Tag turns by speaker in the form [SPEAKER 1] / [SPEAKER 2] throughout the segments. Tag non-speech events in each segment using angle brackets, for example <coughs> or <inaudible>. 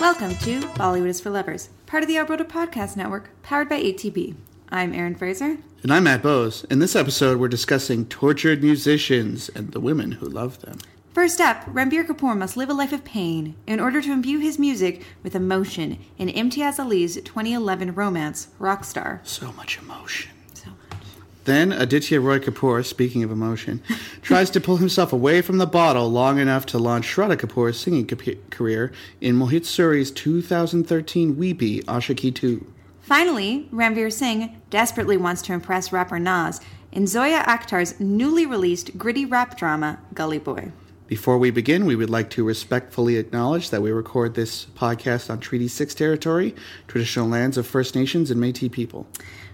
[SPEAKER 1] Welcome to Bollywood is for Lovers, part of the Alberta Podcast Network, powered by ATB. I'm Erin Fraser.
[SPEAKER 2] And I'm Matt Bose. In this episode, we're discussing tortured musicians and the women who love them.
[SPEAKER 1] First up, Ranbir Kapoor must live a life of pain in order to imbue his music with emotion in Imtiaz Ali's 2011 romance, Rockstar.
[SPEAKER 2] So much emotion. Then Aditya Roy Kapur, speaking of emotion, <laughs> tries to pull himself away from the bottle long enough to launch Shraddha Kapoor's singing career in Mohit Suri's 2013 Weepy Aashiqui 2.
[SPEAKER 1] Finally, Ranveer Singh desperately wants to impress rapper Nas in Zoya Akhtar's newly released gritty rap drama, Gully Boy.
[SPEAKER 2] Before we begin, we would like to respectfully acknowledge that we record this podcast on Treaty 6 territory, traditional lands of First Nations and Metis people.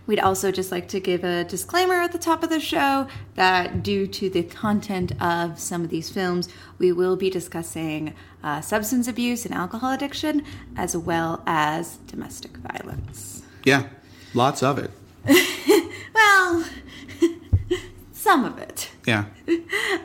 [SPEAKER 1] We'd also just like to give a disclaimer at the top of the show that due to the content of some of these films, we will be discussing uh, substance abuse and alcohol addiction, as well as domestic violence.
[SPEAKER 2] Yeah, lots of it. <laughs>
[SPEAKER 1] Well, <laughs> some of it.
[SPEAKER 2] Yeah. <laughs>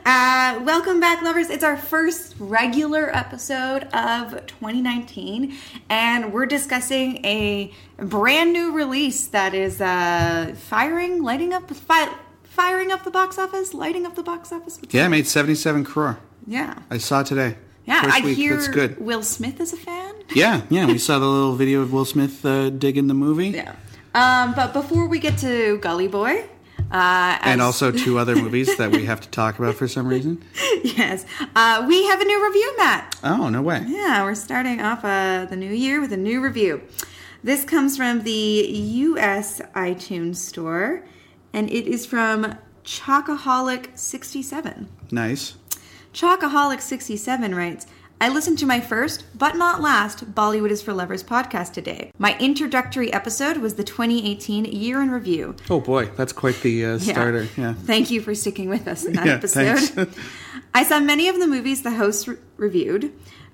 [SPEAKER 1] Uh, welcome back, lovers. It's our first regular episode of 2019, and we're discussing a brand new release that is uh, firing, lighting up, fi- firing up the box office, lighting up the box office.
[SPEAKER 2] Yeah, it made 77 crore.
[SPEAKER 1] Yeah.
[SPEAKER 2] I saw today.
[SPEAKER 1] Yeah,
[SPEAKER 2] First
[SPEAKER 1] I
[SPEAKER 2] week,
[SPEAKER 1] hear
[SPEAKER 2] That's good.
[SPEAKER 1] Will Smith is a fan. <laughs>
[SPEAKER 2] Yeah, yeah, we saw the little video of Will Smith uh, digging the movie.
[SPEAKER 1] Yeah. Um, but before we get to Gully Boy, uh,
[SPEAKER 2] And also <laughs> two other movies that we have to talk about for some reason.
[SPEAKER 1] yes, uh, we have a new review, Matt.
[SPEAKER 2] Oh, no way.
[SPEAKER 1] Yeah, we're starting off uh, the new year with a new review. This comes from the US iTunes store, and it is from Chocoholic67.
[SPEAKER 2] Nice.
[SPEAKER 1] Chocoholic67 writes, I listened to my first, but not last, Bollywood is for Lovers podcast today. My introductory episode was the 2018 year in review.
[SPEAKER 2] Oh boy, that's quite the uh, starter. Yeah.
[SPEAKER 1] Thank you for sticking with us in that <laughs>
[SPEAKER 2] Yeah,
[SPEAKER 1] episode. <laughs> I saw many of the movies the host re- reviewed,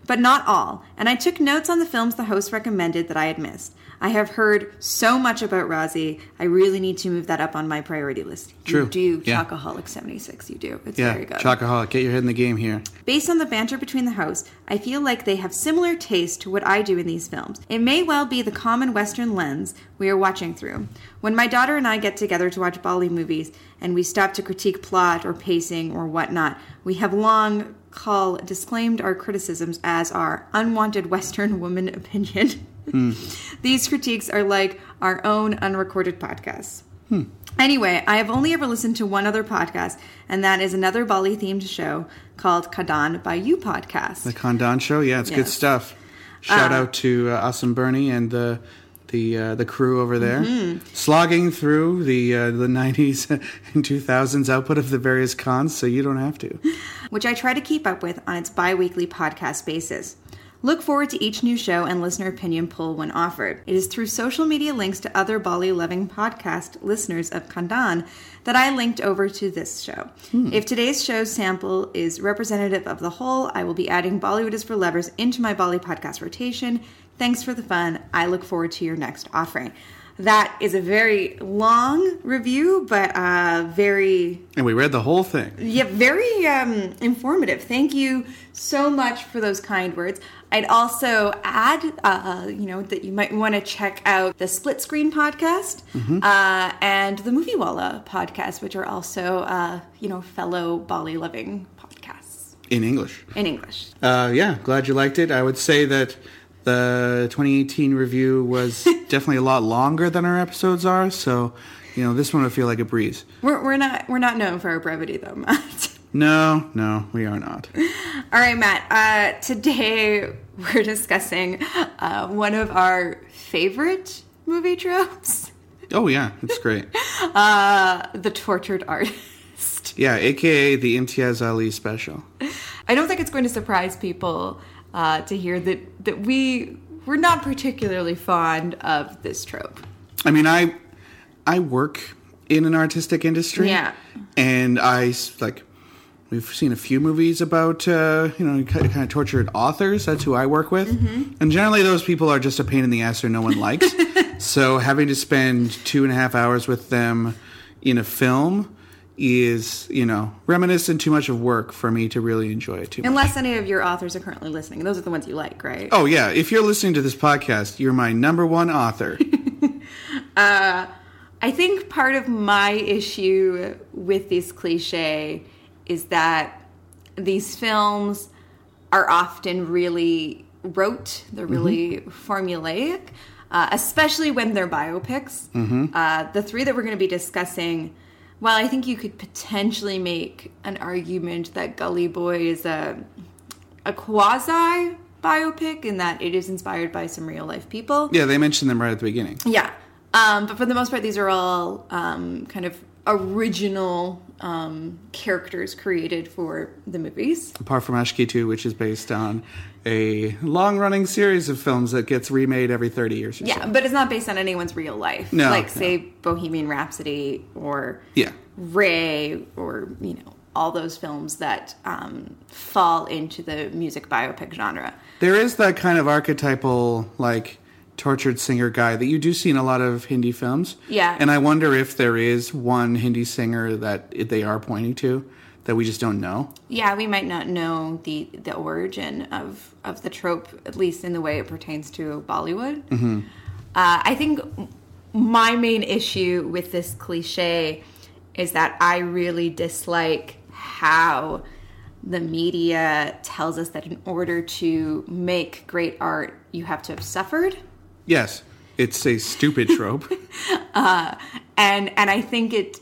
[SPEAKER 1] but not all, and I took notes on the films the host recommended that I had missed. I have heard so much about Raazi. I really need to move that up on my priority list.
[SPEAKER 2] True.
[SPEAKER 1] You do,
[SPEAKER 2] Yeah.
[SPEAKER 1] Chocoholic 76. You do. It's
[SPEAKER 2] Yeah,
[SPEAKER 1] very good.
[SPEAKER 2] Chocoholic, get your head in the game here.
[SPEAKER 1] Based on the banter between the hosts, I feel like they have similar taste to what I do in these films. It may well be the common Western lens we are watching through. When my daughter and I get together to watch Bolly movies and we stop to critique plot or pacing or whatnot, we have long call disclaimed our criticisms as our unwanted Western woman opinion. Hmm. <laughs> These critiques are like our own unrecorded podcasts. Hmm. Anyway, I have only ever listened to one other podcast, and that is another Bolly themed show called Kadan by You Podcast.
[SPEAKER 2] The Kadan Show, yeah, it's good stuff. Shout uh, out to uh, Awesome Bernie and the the uh, the crew over there,
[SPEAKER 1] Mm-hmm.
[SPEAKER 2] slogging through the uh, the <laughs> '90s and 2000s output of the various cons, so you don't have to. <laughs>
[SPEAKER 1] which I try to keep up with on its bi weekly podcast basis. Look forward to each new show and listener opinion poll when offered. It is through social media links to other Bolly loving podcast listeners of Kandan that I linked over to this show. If today's show sample is representative of the whole, I will be adding Bollywood is for Lovers into my Bolly podcast rotation. Thanks for the fun. I look forward to your next offering. That is a very long review, but uh, very
[SPEAKER 2] And we read the whole thing.
[SPEAKER 1] yeah, very um, informative. Thank you so much for those kind words. I'd also add, uh, you know, that you might want to check out the Split Screen podcast uh, and the Movie Walla podcast, which are also, uh, you know, fellow Bolly loving podcasts
[SPEAKER 2] in English.
[SPEAKER 1] in English.
[SPEAKER 2] Uh, yeah, glad you liked it. I would say that the 2018 review was <laughs> definitely a lot longer than our episodes are, so you know this one would feel like a breeze.
[SPEAKER 1] We're, we're not we're not known for our brevity though, <laughs> Matt.
[SPEAKER 2] No, no, we are not.
[SPEAKER 1] All right, Matt. Uh, today we're discussing uh, one of our favorite movie tropes.
[SPEAKER 2] Oh yeah, it's great. <laughs>
[SPEAKER 1] Uh, the tortured artist.
[SPEAKER 2] Yeah, aka the Imtiaz Ali special.
[SPEAKER 1] I don't think it's going to surprise people uh, to hear that that we we're not particularly fond of this trope.
[SPEAKER 2] I mean, I I work in an artistic industry.
[SPEAKER 1] Yeah.
[SPEAKER 2] And I like we've seen a few movies about uh, you know kind of tortured authors. That's who I work with, and generally those people are just a pain in the ass or no one likes. <laughs> so having to spend two and a half hours with them in a film is, you know, reminiscent too much of work for me to really enjoy it too much.
[SPEAKER 1] Unless any of your authors are currently listening. Those are the ones you like, right?
[SPEAKER 2] Oh yeah, if you're listening to this podcast, you're my number one author. <laughs>
[SPEAKER 1] uh, I think part of my issue with this cliche is that these films are often really rote, they're really formulaic, uh, especially when they're biopics. Uh, the three that we're going to be discussing, well, I think you could potentially make an argument that Gully Boy is a, a quasi biopic in that it is inspired by some real life people.
[SPEAKER 2] yeah, they mentioned them right at the beginning.
[SPEAKER 1] Yeah. Um, but for the most part, these are all um, kind of original um, characters created for the movies.
[SPEAKER 2] Apart from Aashiqui 2, which is based on a long running series of films that gets remade every 30 years or
[SPEAKER 1] Yeah,
[SPEAKER 2] so.
[SPEAKER 1] but it's not based on anyone's real life.
[SPEAKER 2] No,
[SPEAKER 1] like
[SPEAKER 2] no.
[SPEAKER 1] say Bohemian Rhapsody or
[SPEAKER 2] Yeah.
[SPEAKER 1] Ray or you know all those films that um, fall into the music biopic genre.
[SPEAKER 2] There is that kind of archetypal, like, tortured singer guy that you do see in a lot of Hindi films.
[SPEAKER 1] Yeah.
[SPEAKER 2] And I wonder if there is one Hindi singer that they are pointing to that we just don't know.
[SPEAKER 1] Yeah, we might not know the the origin of of the trope, at least in the way it pertains to Bollywood. Uh, I think my main issue with this cliche is that I really dislike how the media tells us that in order to make great art, you have to have suffered.
[SPEAKER 2] Yes, it's a stupid trope. <laughs>
[SPEAKER 1] uh, and and I think it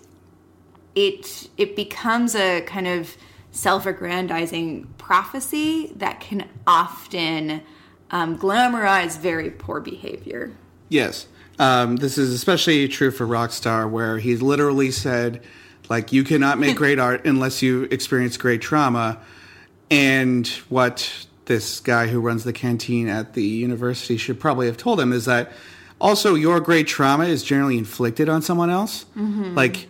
[SPEAKER 1] it it becomes a kind of self-aggrandizing prophecy that can often um, glamorize very poor behavior.
[SPEAKER 2] Yes. Um, this is especially true for Rockstar, where he literally said, like, you cannot make great art unless you experience great trauma. And what this guy who runs the canteen at the university should probably have told him is that also your great trauma is generally inflicted on someone else. Like,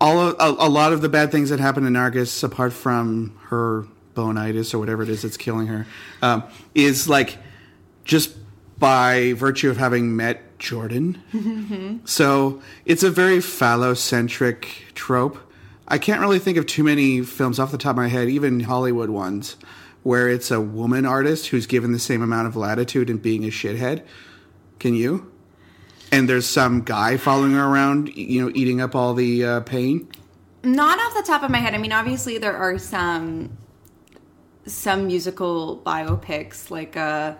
[SPEAKER 2] all of, a, a lot of the bad things that happen to Nargis, apart from her bonitis or whatever it is that's killing her, um, is like just by virtue of having met Jordan. So it's a very phallocentric trope. I can't really think of too many films off the top of my head, even Hollywood ones, where it's a woman artist who's given the same amount of latitude in being a shithead. Can you? And there's some guy following her around, you know, eating up all the uh, pain.
[SPEAKER 1] Not off the top of my head. I mean, obviously there are some some musical biopics like uh,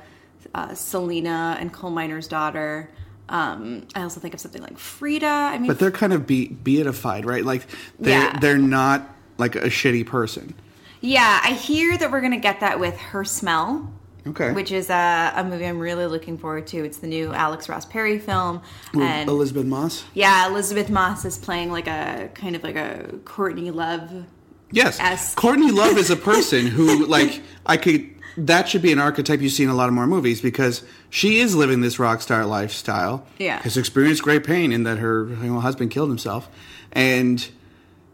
[SPEAKER 1] uh, Selena and Coal Miner's Daughter. Um, I also think of something like Frida. I mean,
[SPEAKER 2] But they're kind of be- beatified, right? Like they
[SPEAKER 1] Yeah.
[SPEAKER 2] they're not like a shitty person.
[SPEAKER 1] yeah, I hear that we're gonna get that with Her Smell.
[SPEAKER 2] Okay.
[SPEAKER 1] which is a, a movie I'm really looking forward to. It's the new Alex Ross Perry film, and
[SPEAKER 2] Elisabeth Moss.
[SPEAKER 1] yeah, Elisabeth Moss is playing like a kind of like a Courtney Love.
[SPEAKER 2] Yes. Courtney Love is a <laughs> person who, like, I could. That should be an archetype you see in a lot of more movies because she is living this rock star lifestyle.
[SPEAKER 1] Yeah.
[SPEAKER 2] Has experienced great pain in that her you know, husband killed himself. And,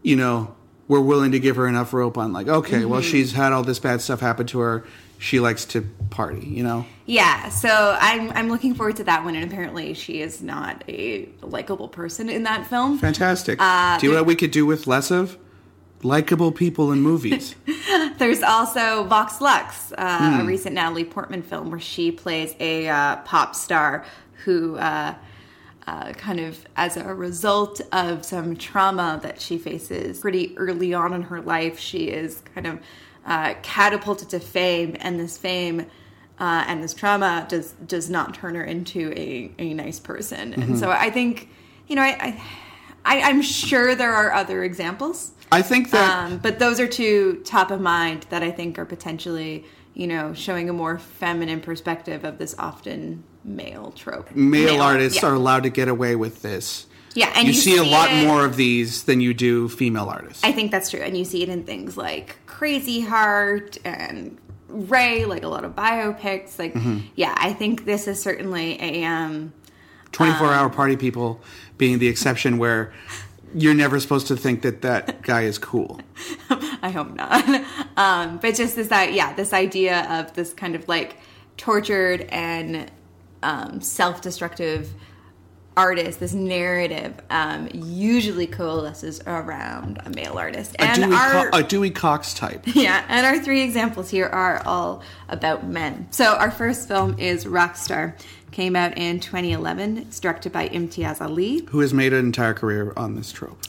[SPEAKER 2] you know, we're willing to give her enough rope on, like, okay, well,
[SPEAKER 1] Mm-hmm.
[SPEAKER 2] she's had all this bad stuff happen to her. She likes to party, you know?
[SPEAKER 1] Yeah, so I'm I'm looking forward to that one, and apparently she is not a likable person in that film.
[SPEAKER 2] Fantastic.
[SPEAKER 1] Uh,
[SPEAKER 2] do you know what we could do with less of? Likable people in movies. <laughs>
[SPEAKER 1] There's also Vox Lux, uh, a recent Natalie Portman film where she plays a uh, pop star who, uh, uh, kind of as a result of some trauma that she faces pretty early on in her life, she is kind of uh, catapulted to fame, and this fame. Uh, and this trauma does does not turn her into a, a nice person, and so I think, you know, I, I, I I'm sure there are other examples,
[SPEAKER 2] I think that.
[SPEAKER 1] um, but those are two top of mind that I think are potentially, you know, showing a more feminine perspective of this often male trope.
[SPEAKER 2] male, artists
[SPEAKER 1] yeah.
[SPEAKER 2] are allowed to get away with this.
[SPEAKER 1] Yeah, and
[SPEAKER 2] you,
[SPEAKER 1] you
[SPEAKER 2] see, a lot
[SPEAKER 1] it-
[SPEAKER 2] more of these than you do female artists.
[SPEAKER 1] I think that's true, and you see it in things like Crazy Heart and Ray, like a lot of biopics. Like,
[SPEAKER 2] Mm-hmm.
[SPEAKER 1] yeah, I think this is certainly a um,
[SPEAKER 2] 24 hour party people being the exception where you're never supposed to think that that guy is cool. <laughs>
[SPEAKER 1] I hope not. <laughs> Um, but just this, that yeah, this idea of this kind of like tortured and um, self-destructive artist, this narrative, um, usually coalesces around a male artist.
[SPEAKER 2] A
[SPEAKER 1] And
[SPEAKER 2] Dewey,
[SPEAKER 1] our
[SPEAKER 2] Co- a Dewey Cox type. <laughs>
[SPEAKER 1] yeah, and our three examples here are all about men. So our first film is Rockstar. Came out in 2011. It's directed by Imtiaz Ali.
[SPEAKER 2] who has made an entire career on this trope.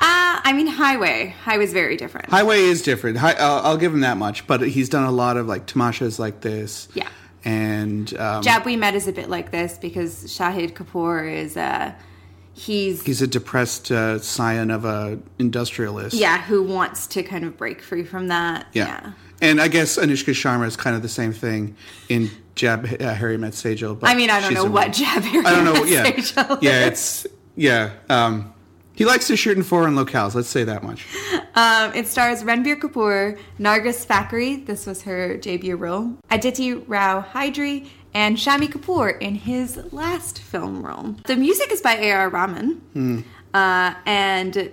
[SPEAKER 1] Uh, I mean, Highway. Highway's very different.
[SPEAKER 2] Highway is different. Hi, I'll, I'll give him that much, but he's done a lot of like Tamashas like this.
[SPEAKER 1] Yeah.
[SPEAKER 2] And um,
[SPEAKER 1] Jab We Met is a bit like this because Shahid Kapoor is uh he's
[SPEAKER 2] he's a depressed uh, scion of a industrialist.
[SPEAKER 1] yeah, who wants to kind of break free from that.
[SPEAKER 2] Yeah. And I guess Anushka Sharma is kind of the same thing in Jab uh, Harry Met Sejal. But
[SPEAKER 1] I mean, I don't know what
[SPEAKER 2] woman.
[SPEAKER 1] Jab Harry
[SPEAKER 2] I don't know.
[SPEAKER 1] Met
[SPEAKER 2] Yeah.
[SPEAKER 1] Sejal
[SPEAKER 2] Yeah. It's yeah. Um, he likes to shoot in foreign locales. Let's say that much.
[SPEAKER 1] Um, it stars Ranbir Kapoor, Nargis Fakhri, this was her debut role, Aditi Rao Hydari, and Shammi Kapoor in his last film role. The music is by A.R. Rahman, uh, and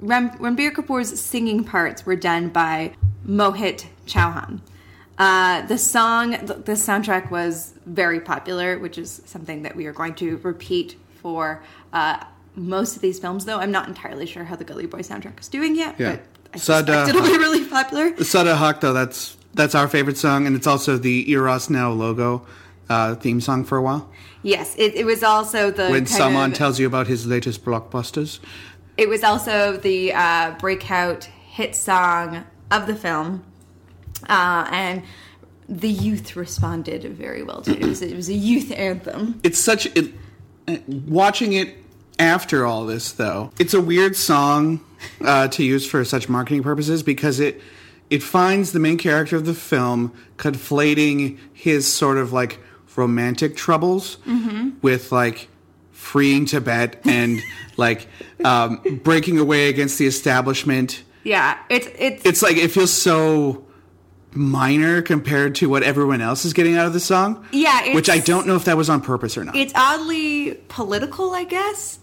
[SPEAKER 1] Ram- Ranbir Kapoor's singing parts were done by Mohit Chauhan. Uh, the song, the, the soundtrack was very popular, which is something that we are going to repeat for uh, most of these films. Though I'm not entirely sure how the Gully Boy soundtrack is doing yet,
[SPEAKER 2] Yeah.
[SPEAKER 1] but I
[SPEAKER 2] Sadda
[SPEAKER 1] suspect it'll be really popular.
[SPEAKER 2] Sadda though, that's that's our favorite song, and it's also the Eros Now logo uh, theme song for a while.
[SPEAKER 1] Yes, it, it was also the
[SPEAKER 2] When someone
[SPEAKER 1] of-
[SPEAKER 2] tells you about his latest blockbusters,
[SPEAKER 1] It was also the uh, breakout hit song of the film, uh, and the youth responded very well to it. It was, it was a youth anthem.
[SPEAKER 2] it's such it, uh, watching it after all this though it's a weird song uh, to use for such marketing purposes because it it finds the main character of the film conflating his sort of like romantic troubles with like freeing tibet and <laughs> like um, breaking away against the establishment.
[SPEAKER 1] Yeah, it's it's
[SPEAKER 2] it's like it feels so minor compared to what everyone else is getting out of the song
[SPEAKER 1] Yeah, it's-
[SPEAKER 2] which i don't know if that was on purpose or not.
[SPEAKER 1] It's oddly political, I guess,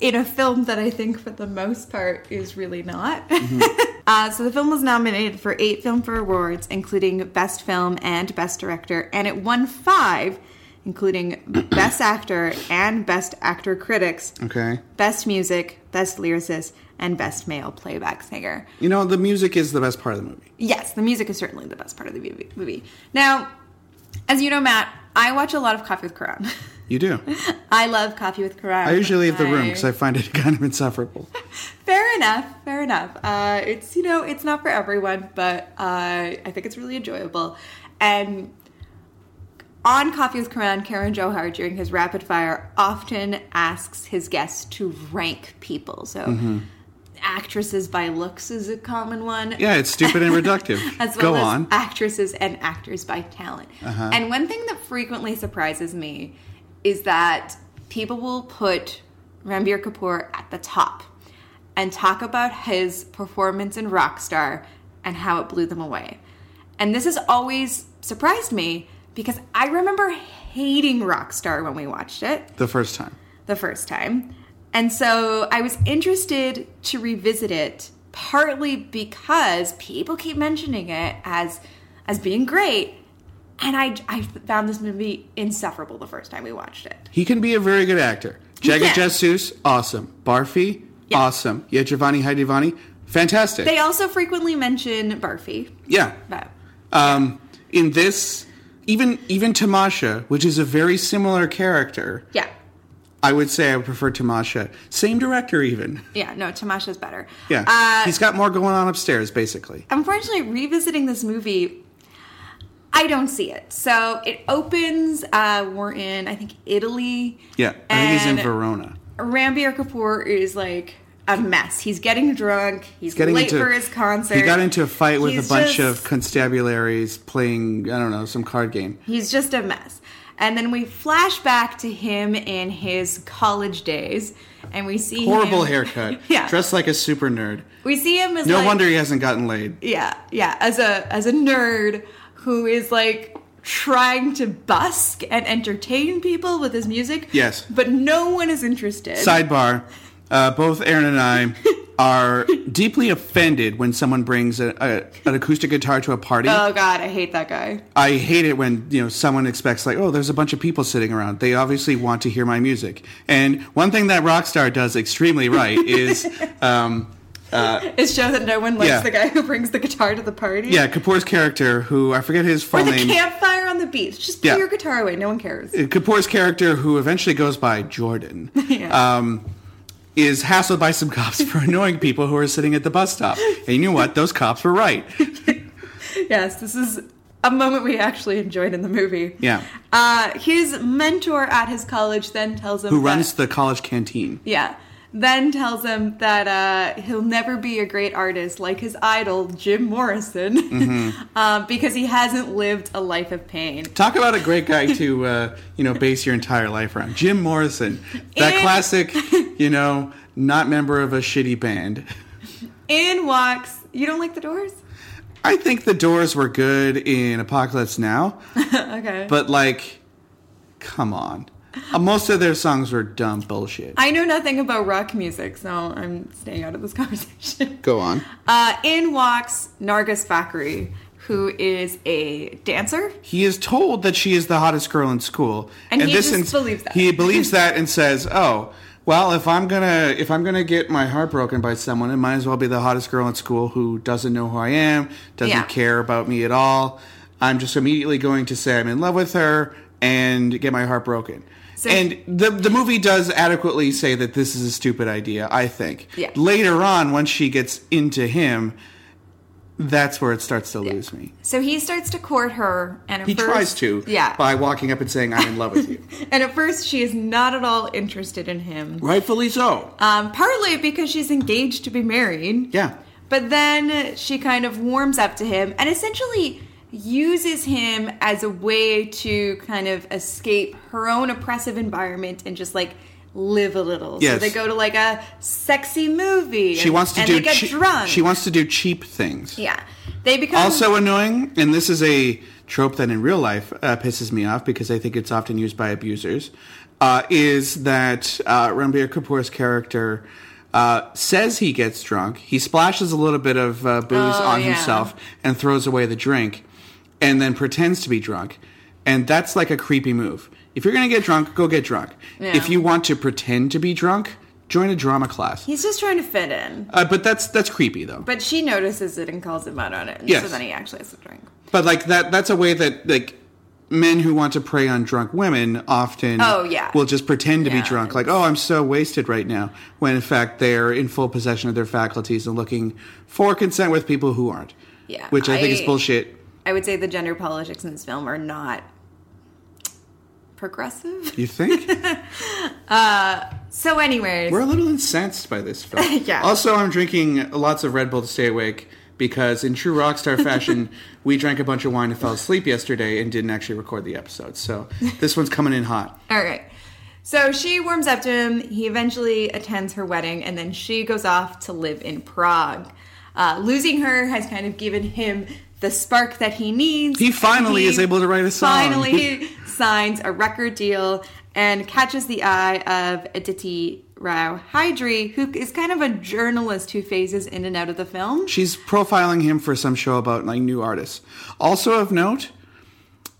[SPEAKER 1] in a film that I think for the most part is really not. <laughs> uh, so the film was nominated for eight film Filmfare Awards, including Best Film and Best Director, and it won five, including <coughs> Best Actor and Best Actor Critics,
[SPEAKER 2] okay
[SPEAKER 1] Best Music, Best Lyricist, and Best Male Playback Singer.
[SPEAKER 2] You know, the music is the best part of the movie.
[SPEAKER 1] Yes, the music is certainly the best part of the movie. Now, as you know, Matt, I watch a lot of Coffee with Karan.
[SPEAKER 2] You do. <laughs>
[SPEAKER 1] I love Coffee with Karan.
[SPEAKER 2] I usually leave the room because I find it <laughs> kind of insufferable. <laughs>
[SPEAKER 1] Fair enough. Fair enough. Uh, it's you know it's not for everyone, but uh, I think it's really enjoyable. And on Coffee with Karan, Karen Johar during his rapid fire often asks his guests to rank people. So
[SPEAKER 2] Mm-hmm.
[SPEAKER 1] Actresses by looks is a common one.
[SPEAKER 2] Yeah, it's stupid and <laughs> reductive.
[SPEAKER 1] as well
[SPEAKER 2] Go
[SPEAKER 1] as
[SPEAKER 2] on.
[SPEAKER 1] actresses and actors by talent.
[SPEAKER 2] Uh-huh.
[SPEAKER 1] And one thing that frequently surprises me is that people will put Ranbir Kapoor at the top and talk about his performance in Rockstar and how it blew them away. And this has always surprised me because I remember hating Rockstar when we watched it
[SPEAKER 2] The first time.
[SPEAKER 1] the first time. And so I was interested to revisit it partly because people keep mentioning it as as being great. And I, I found this movie insufferable the first time we watched it.
[SPEAKER 2] He can be a very good actor.
[SPEAKER 1] Jagga
[SPEAKER 2] Jasoos, awesome. Barfi,
[SPEAKER 1] Yeah.
[SPEAKER 2] awesome. Yeah, Jawaani Hai Deewani, fantastic.
[SPEAKER 1] They also frequently mention Barfi.
[SPEAKER 2] yeah.
[SPEAKER 1] But
[SPEAKER 2] Um, in this, even even Tamasha, which is a very similar character,
[SPEAKER 1] yeah.
[SPEAKER 2] I would say I would prefer Tamasha. Same director, even.
[SPEAKER 1] Yeah, no, Tamasha's better.
[SPEAKER 2] Yeah,
[SPEAKER 1] Uh,
[SPEAKER 2] he's got more going on upstairs, basically.
[SPEAKER 1] unfortunately, revisiting this movie, I don't see it. So it opens, uh, we're in, I think, Italy.
[SPEAKER 2] Yeah, I think he's in Verona.
[SPEAKER 1] Ranbir Kapoor is like a mess. He's getting drunk. He's
[SPEAKER 2] Getting
[SPEAKER 1] late
[SPEAKER 2] into
[SPEAKER 1] for his concert.
[SPEAKER 2] He got into a fight with
[SPEAKER 1] He's
[SPEAKER 2] a bunch
[SPEAKER 1] just-
[SPEAKER 2] of constabularies playing, I don't know, some card game.
[SPEAKER 1] He's just a mess. And then we flash back to him in his college days, and we see
[SPEAKER 2] Horrible
[SPEAKER 1] him, <laughs>
[SPEAKER 2] haircut. <laughs>
[SPEAKER 1] Yeah,
[SPEAKER 2] Dressed like a super nerd.
[SPEAKER 1] we see him as
[SPEAKER 2] No
[SPEAKER 1] like,
[SPEAKER 2] wonder he hasn't gotten laid.
[SPEAKER 1] yeah, yeah, as a as a nerd who is like trying to busk and entertain people with his music.
[SPEAKER 2] Yes.
[SPEAKER 1] but no one is interested.
[SPEAKER 2] Sidebar. Uh, both Erin and I <laughs> are deeply offended when someone brings a, a, an acoustic guitar to a party.
[SPEAKER 1] Oh God, I hate that guy.
[SPEAKER 2] I hate it when you know someone expects like, oh, there's a bunch of people sitting around. They obviously want to hear my music. And one thing that Rockstar does extremely right is, <laughs> um,
[SPEAKER 1] It shows that no one likes
[SPEAKER 2] Yeah.
[SPEAKER 1] the guy who brings the guitar to the party.
[SPEAKER 2] yeah, Kapoor's character, who I forget his full
[SPEAKER 1] Or the
[SPEAKER 2] name.
[SPEAKER 1] campfire on the beach. Just put
[SPEAKER 2] Yeah.
[SPEAKER 1] your guitar away. No one cares.
[SPEAKER 2] Kapoor's character, who eventually goes by Jordan, <laughs>
[SPEAKER 1] Yeah.
[SPEAKER 2] um, is hassled by some cops for annoying people who are sitting at the bus stop. And you know what? Those cops were right. <laughs>
[SPEAKER 1] Yes, this is a moment we actually enjoyed in the movie.
[SPEAKER 2] Yeah.
[SPEAKER 1] Uh, his mentor at his college then tells him
[SPEAKER 2] Who
[SPEAKER 1] that-
[SPEAKER 2] runs the college canteen?
[SPEAKER 1] Yeah. Then tells him that uh, he'll never be a great artist like his idol, Jim Morrison,
[SPEAKER 2] Mm-hmm. <laughs>
[SPEAKER 1] um, because he hasn't lived a life of pain.
[SPEAKER 2] Talk about a great guy to uh, you know base your entire life around. Jim Morrison, that
[SPEAKER 1] And-
[SPEAKER 2] classic, <laughs> you know, not member of a shitty band.
[SPEAKER 1] In walks. You don't like the doors?
[SPEAKER 2] I think the Doors were good in Apocalypse Now, <laughs>
[SPEAKER 1] okay.
[SPEAKER 2] but like, come on, Uh, most of their songs were dumb bullshit.
[SPEAKER 1] I know nothing about rock music, so I'm staying out of this <laughs> conversation.
[SPEAKER 2] Go on.
[SPEAKER 1] Uh, in walks Nargis Fakhri, who is a dancer.
[SPEAKER 2] He is told that she is the hottest girl in school,
[SPEAKER 1] And he just
[SPEAKER 2] ins-
[SPEAKER 1] believes that.
[SPEAKER 2] He <laughs> believes that and says, "Oh, well, if I'm gonna if I'm gonna get my heart broken by someone, it might as well be the hottest girl in school who doesn't know who I am, doesn't
[SPEAKER 1] Yeah.
[SPEAKER 2] care about me at all. I'm just immediately going to say I'm in love with her and get my heart broken."
[SPEAKER 1] So-
[SPEAKER 2] and the the movie does adequately say that this is a stupid idea. I think.
[SPEAKER 1] Yeah.
[SPEAKER 2] Later on, once she gets into him, that's where it starts to lose me.
[SPEAKER 1] So he starts to court her, and
[SPEAKER 2] He
[SPEAKER 1] first,
[SPEAKER 2] tries to
[SPEAKER 1] yeah.
[SPEAKER 2] by walking up and saying, I'm in love with you. <laughs>
[SPEAKER 1] and at first, she is not at all interested in him.
[SPEAKER 2] Rightfully so.
[SPEAKER 1] Um, partly because she's engaged to be married.
[SPEAKER 2] Yeah.
[SPEAKER 1] But then she kind of warms up to him and essentially uses him as a way to kind of escape her own oppressive environment and just like live a little.
[SPEAKER 2] Yes.
[SPEAKER 1] So they go to like a sexy movie.
[SPEAKER 2] She
[SPEAKER 1] and-
[SPEAKER 2] wants to do chea-
[SPEAKER 1] drunk.
[SPEAKER 2] She wants to do cheap things.
[SPEAKER 1] Yeah. They become
[SPEAKER 2] Also annoying, and this is a trope that in real life uh, pisses me off because I think it's often used by abusers, uh, is that uh, Ranbir Kapoor's character uh, says he gets drunk. He splashes a little bit of uh, booze
[SPEAKER 1] Oh,
[SPEAKER 2] on
[SPEAKER 1] yeah.
[SPEAKER 2] himself and throws away the drink, and then pretends to be drunk. And that's like a creepy move. If you're going to get drunk, go get drunk.
[SPEAKER 1] Yeah.
[SPEAKER 2] If you want to pretend to be drunk, join a drama class.
[SPEAKER 1] He's just trying to fit in.
[SPEAKER 2] Uh, but that's that's creepy though.
[SPEAKER 1] But she notices it and calls him out on it.
[SPEAKER 2] Yes.
[SPEAKER 1] So then he actually has to drink.
[SPEAKER 2] But like that that's a way that like men who want to prey on drunk women often
[SPEAKER 1] Oh, yeah.
[SPEAKER 2] will just pretend to be drunk like oh I'm so wasted right now when in fact they're in full possession of their faculties and looking for consent with people who aren't.
[SPEAKER 1] Yeah,
[SPEAKER 2] Which I, think is bullshit.
[SPEAKER 1] I would say the gender politics in this film are not progressive.
[SPEAKER 2] You think? <laughs>
[SPEAKER 1] So, anyways,
[SPEAKER 2] We're a little incensed by this film. <laughs>
[SPEAKER 1] Yeah.
[SPEAKER 2] Also, I'm drinking lots of Red Bull to stay awake because, in true rock star fashion, <laughs> we drank a bunch of wine and fell asleep yesterday and didn't actually record the episode. So this one's coming in hot.
[SPEAKER 1] all right. So she warms up to him. He eventually attends her wedding, and then she goes off to live in Prague. Uh, losing her has kind of given him the spark that he needs.
[SPEAKER 2] He finally is able to write a song.
[SPEAKER 1] Finally <laughs> signs a record deal and catches the eye of Aditi Rao Hydari, who is kind of a journalist who phases in and out of the film.
[SPEAKER 2] She's profiling him for some show about like new artists. Also of note,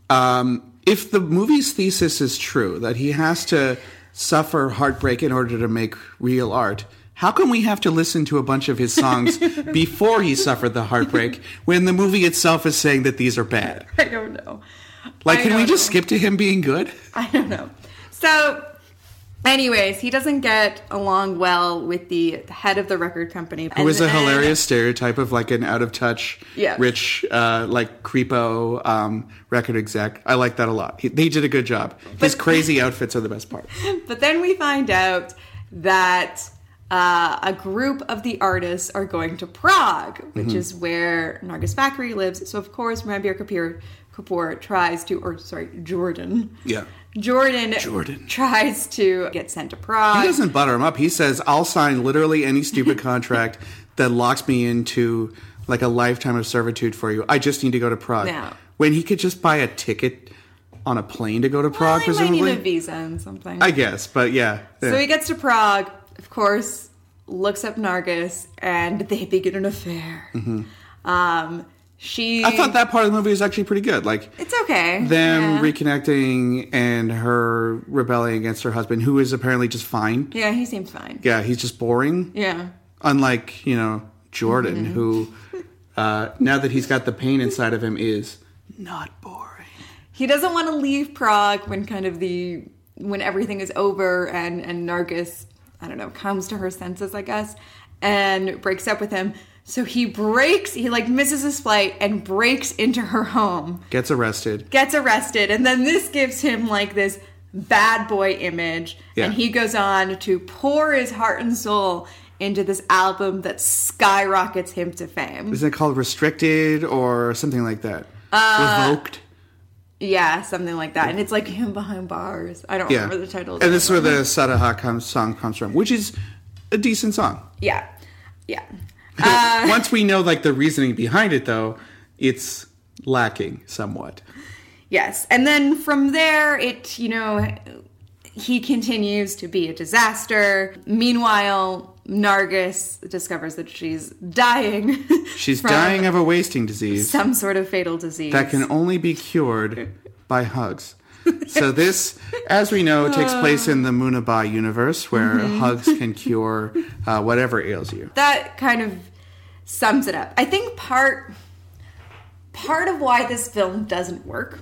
[SPEAKER 2] um, if the movie's thesis is true that he has to suffer heartbreak in order to make real art, how come we have to listen to a bunch of his songs <laughs> before he suffered the heartbreak when the movie itself is saying that these are bad? <laughs>
[SPEAKER 1] I don't know.
[SPEAKER 2] Like,
[SPEAKER 1] I
[SPEAKER 2] can we just
[SPEAKER 1] know.
[SPEAKER 2] skip to him being good?
[SPEAKER 1] I don't know. So, anyways, he doesn't get along well with the head of the record company.
[SPEAKER 2] Who is a hilarious stereotype of like an out of touch,
[SPEAKER 1] Yeah.
[SPEAKER 2] rich, uh, like creepo um, record exec. I like that a lot. He, they did a good job. His crazy outfits are the best part. <laughs>
[SPEAKER 1] But then we find out that uh, a group of the artists are going to Prague, which
[SPEAKER 2] Mm-hmm.
[SPEAKER 1] is where Nargis Fakhri lives. So, of course, Ranbir Kapoor, Kapoor tries to, or sorry, Jordan.
[SPEAKER 2] Yeah.
[SPEAKER 1] Jordan,
[SPEAKER 2] Jordan.
[SPEAKER 1] tries to get sent to Prague.
[SPEAKER 2] He doesn't butter him up. He says, "I'll sign literally any stupid <laughs> contract that locks me into like a lifetime of servitude for you. I just need to go to Prague."
[SPEAKER 1] Yeah.
[SPEAKER 2] When he could just buy a ticket on a plane to go to
[SPEAKER 1] well,
[SPEAKER 2] Prague,
[SPEAKER 1] he might need
[SPEAKER 2] presumably.
[SPEAKER 1] a visa and something.
[SPEAKER 2] I guess, but yeah.
[SPEAKER 1] So he gets to Prague. Of course, looks up Nargis and they begin an affair. Um, she.
[SPEAKER 2] Mm-hmm. I thought that part of the movie was actually pretty good. Like
[SPEAKER 1] it's okay.
[SPEAKER 2] them
[SPEAKER 1] yeah.
[SPEAKER 2] reconnecting and her rebelling against her husband, who is apparently just fine.
[SPEAKER 1] yeah, he seems fine.
[SPEAKER 2] Yeah, he's just boring.
[SPEAKER 1] Yeah.
[SPEAKER 2] Unlike you know Jordan,
[SPEAKER 1] Mm-hmm.
[SPEAKER 2] who uh, now that he's got the pain inside of him is not boring.
[SPEAKER 1] He doesn't want to leave Prague when kind of the when everything is over and and Nargis, I don't know, comes to her senses, I guess, and breaks up with him. So he breaks, he like misses his flight and breaks into her home,
[SPEAKER 2] Gets arrested.
[SPEAKER 1] gets arrested, and then this gives him like this bad boy image,
[SPEAKER 2] Yeah.
[SPEAKER 1] and he goes on to pour his heart and soul into this album that skyrockets him to fame.
[SPEAKER 2] Isn't it called restricted or something like that?
[SPEAKER 1] Uh,
[SPEAKER 2] Revoked.
[SPEAKER 1] Yeah, something like that. And it's like him behind bars. I don't
[SPEAKER 2] Yeah,
[SPEAKER 1] remember the title.
[SPEAKER 2] and this is where the Sadda Haq comes, song comes from, which is a decent song.
[SPEAKER 1] Yeah. Yeah. <laughs>
[SPEAKER 2] Uh, <laughs> once we know like the reasoning behind it, though, it's lacking somewhat.
[SPEAKER 1] Yes. And then from there, it, you know, he continues to be a disaster. Meanwhile, Nargis discovers that she's dying. <laughs>
[SPEAKER 2] She's dying of a wasting disease
[SPEAKER 1] some sort of fatal disease.
[SPEAKER 2] that can only be cured by hugs. So this, as we know, takes <laughs> place in the Munna Bhai universe, where
[SPEAKER 1] Mm-hmm.
[SPEAKER 2] hugs can cure uh, whatever ails you.
[SPEAKER 1] that kind of sums it up. I think part part of why this film doesn't work,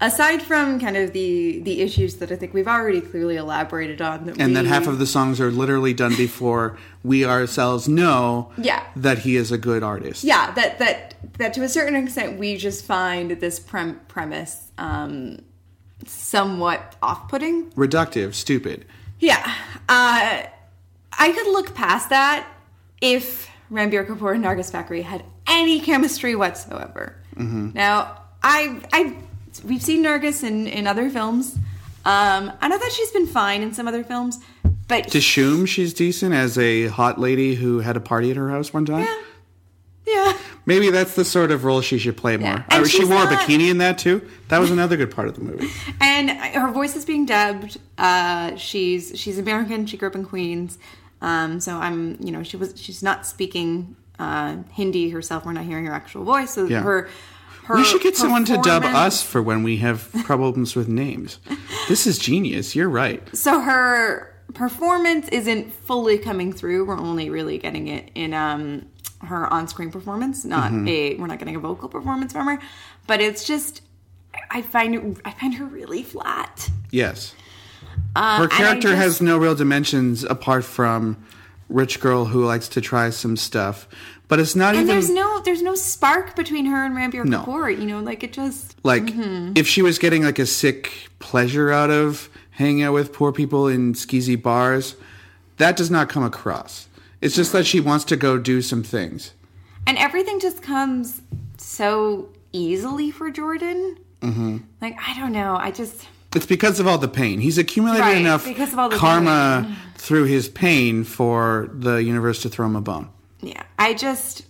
[SPEAKER 1] aside from kind of the the issues that I think we've already clearly elaborated on, that
[SPEAKER 2] And
[SPEAKER 1] we,
[SPEAKER 2] that half of the songs are literally done before we ourselves know
[SPEAKER 1] Yeah.
[SPEAKER 2] that he is a good artist.
[SPEAKER 1] yeah that that that to a certain extent we just find this prem- premise um, somewhat off putting.
[SPEAKER 2] Reductive, stupid.
[SPEAKER 1] Yeah, uh, I could look past that if Ranbir Kapoor and Nargis Fakhri had any chemistry whatsoever.
[SPEAKER 2] Mm-hmm.
[SPEAKER 1] Now, I, I, we've seen Nargis in in other films. Um, I know that she's been fine in some other films, but
[SPEAKER 2] To Shum, she's decent as a hot lady who had a party at her house one time.
[SPEAKER 1] yeah, yeah,
[SPEAKER 2] Maybe that's the sort of role she should play more.
[SPEAKER 1] Yeah.
[SPEAKER 2] She wore a bikini in that too. That was another good part of the movie. <laughs>
[SPEAKER 1] and her voice is being dubbed. Uh, she's she's American. She grew up in Queens, um, so I'm you know she was she's not speaking uh, Hindi herself. We're not hearing her actual voice. So
[SPEAKER 2] Yeah.
[SPEAKER 1] her. Her
[SPEAKER 2] we should get someone to dub us for when we have problems with names. This is genius. You're right.
[SPEAKER 1] So her performance isn't fully coming through. We're only really getting it in um, her on-screen performance, not
[SPEAKER 2] Mm-hmm.
[SPEAKER 1] a. We're not getting a vocal performance from her, but it's just. I find it, I find her really flat.
[SPEAKER 2] Yes.
[SPEAKER 1] Uh,
[SPEAKER 2] Her character
[SPEAKER 1] just-
[SPEAKER 2] has no real dimensions apart from rich girl who likes to try some stuff. But it's not
[SPEAKER 1] And
[SPEAKER 2] even
[SPEAKER 1] there's no there's no spark between her and Ranbir
[SPEAKER 2] No.
[SPEAKER 1] Kapoor. You know, like it just
[SPEAKER 2] like
[SPEAKER 1] Mm-hmm.
[SPEAKER 2] if she was getting like a sick pleasure out of hanging out with poor people in skeezy bars, that does not come across. It's just that she wants to go do some things.
[SPEAKER 1] and everything just comes so easily for Jordan. Mm-hmm. Like I don't know. I just
[SPEAKER 2] It's because of all the pain. He's accumulated
[SPEAKER 1] Right,
[SPEAKER 2] enough
[SPEAKER 1] because of all the
[SPEAKER 2] karma through his pain for the universe to throw him a bone.
[SPEAKER 1] Yeah i just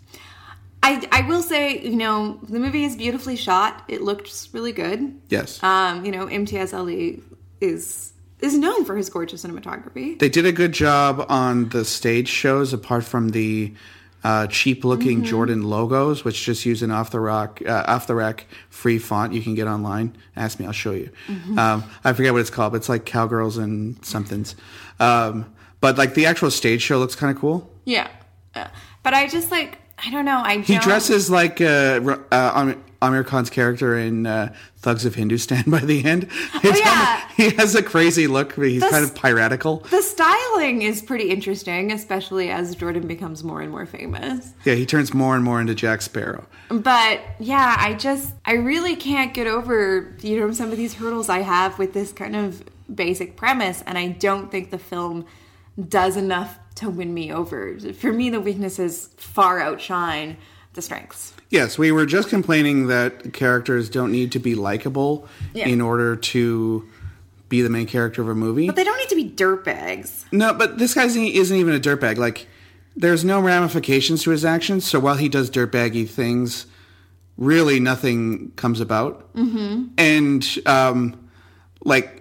[SPEAKER 1] i i will say you know the movie is beautifully shot it looks really good
[SPEAKER 2] Yes.
[SPEAKER 1] um you know Imtiaz Ali is is known for his gorgeous cinematography
[SPEAKER 2] they did a good job on the stage shows apart from the uh, cheap looking
[SPEAKER 1] Mm-hmm.
[SPEAKER 2] Jordan logos, which just use an off the rock, uh, off the rack free font you can get online. Ask me, I'll show you.
[SPEAKER 1] Mm-hmm.
[SPEAKER 2] Um, I forget what it's called, but it's like cowgirls and somethings. Um, but like the actual stage show looks kind of cool.
[SPEAKER 1] yeah Uh, but i just like i don't know i
[SPEAKER 2] He
[SPEAKER 1] don't-
[SPEAKER 2] dresses like uh, uh, Am- Aamir Khan's character in uh, Thugs of Hindustan <laughs> by the end.
[SPEAKER 1] Oh, yeah.
[SPEAKER 2] kinda- he has a crazy look. but He's
[SPEAKER 1] This-
[SPEAKER 2] kind of piratical.
[SPEAKER 1] the styling is pretty interesting especially as jordan becomes more and more famous
[SPEAKER 2] Yeah, he turns more and more into Jack Sparrow.
[SPEAKER 1] but yeah i just i really can't get over you know some of these hurdles i have with this kind of basic premise and i don't think the film does enough to win me over for me the weaknesses far outshine the strengths
[SPEAKER 2] Yes, we were just complaining that characters don't need to be likable
[SPEAKER 1] Yeah.
[SPEAKER 2] in order to be the main character of a movie.
[SPEAKER 1] but they don't need to be dirtbags
[SPEAKER 2] no, but this guy isn't even a dirtbag. Like, there's no ramifications to his actions. So while he does dirtbaggy things, really nothing comes about. Mm-hmm. And um, like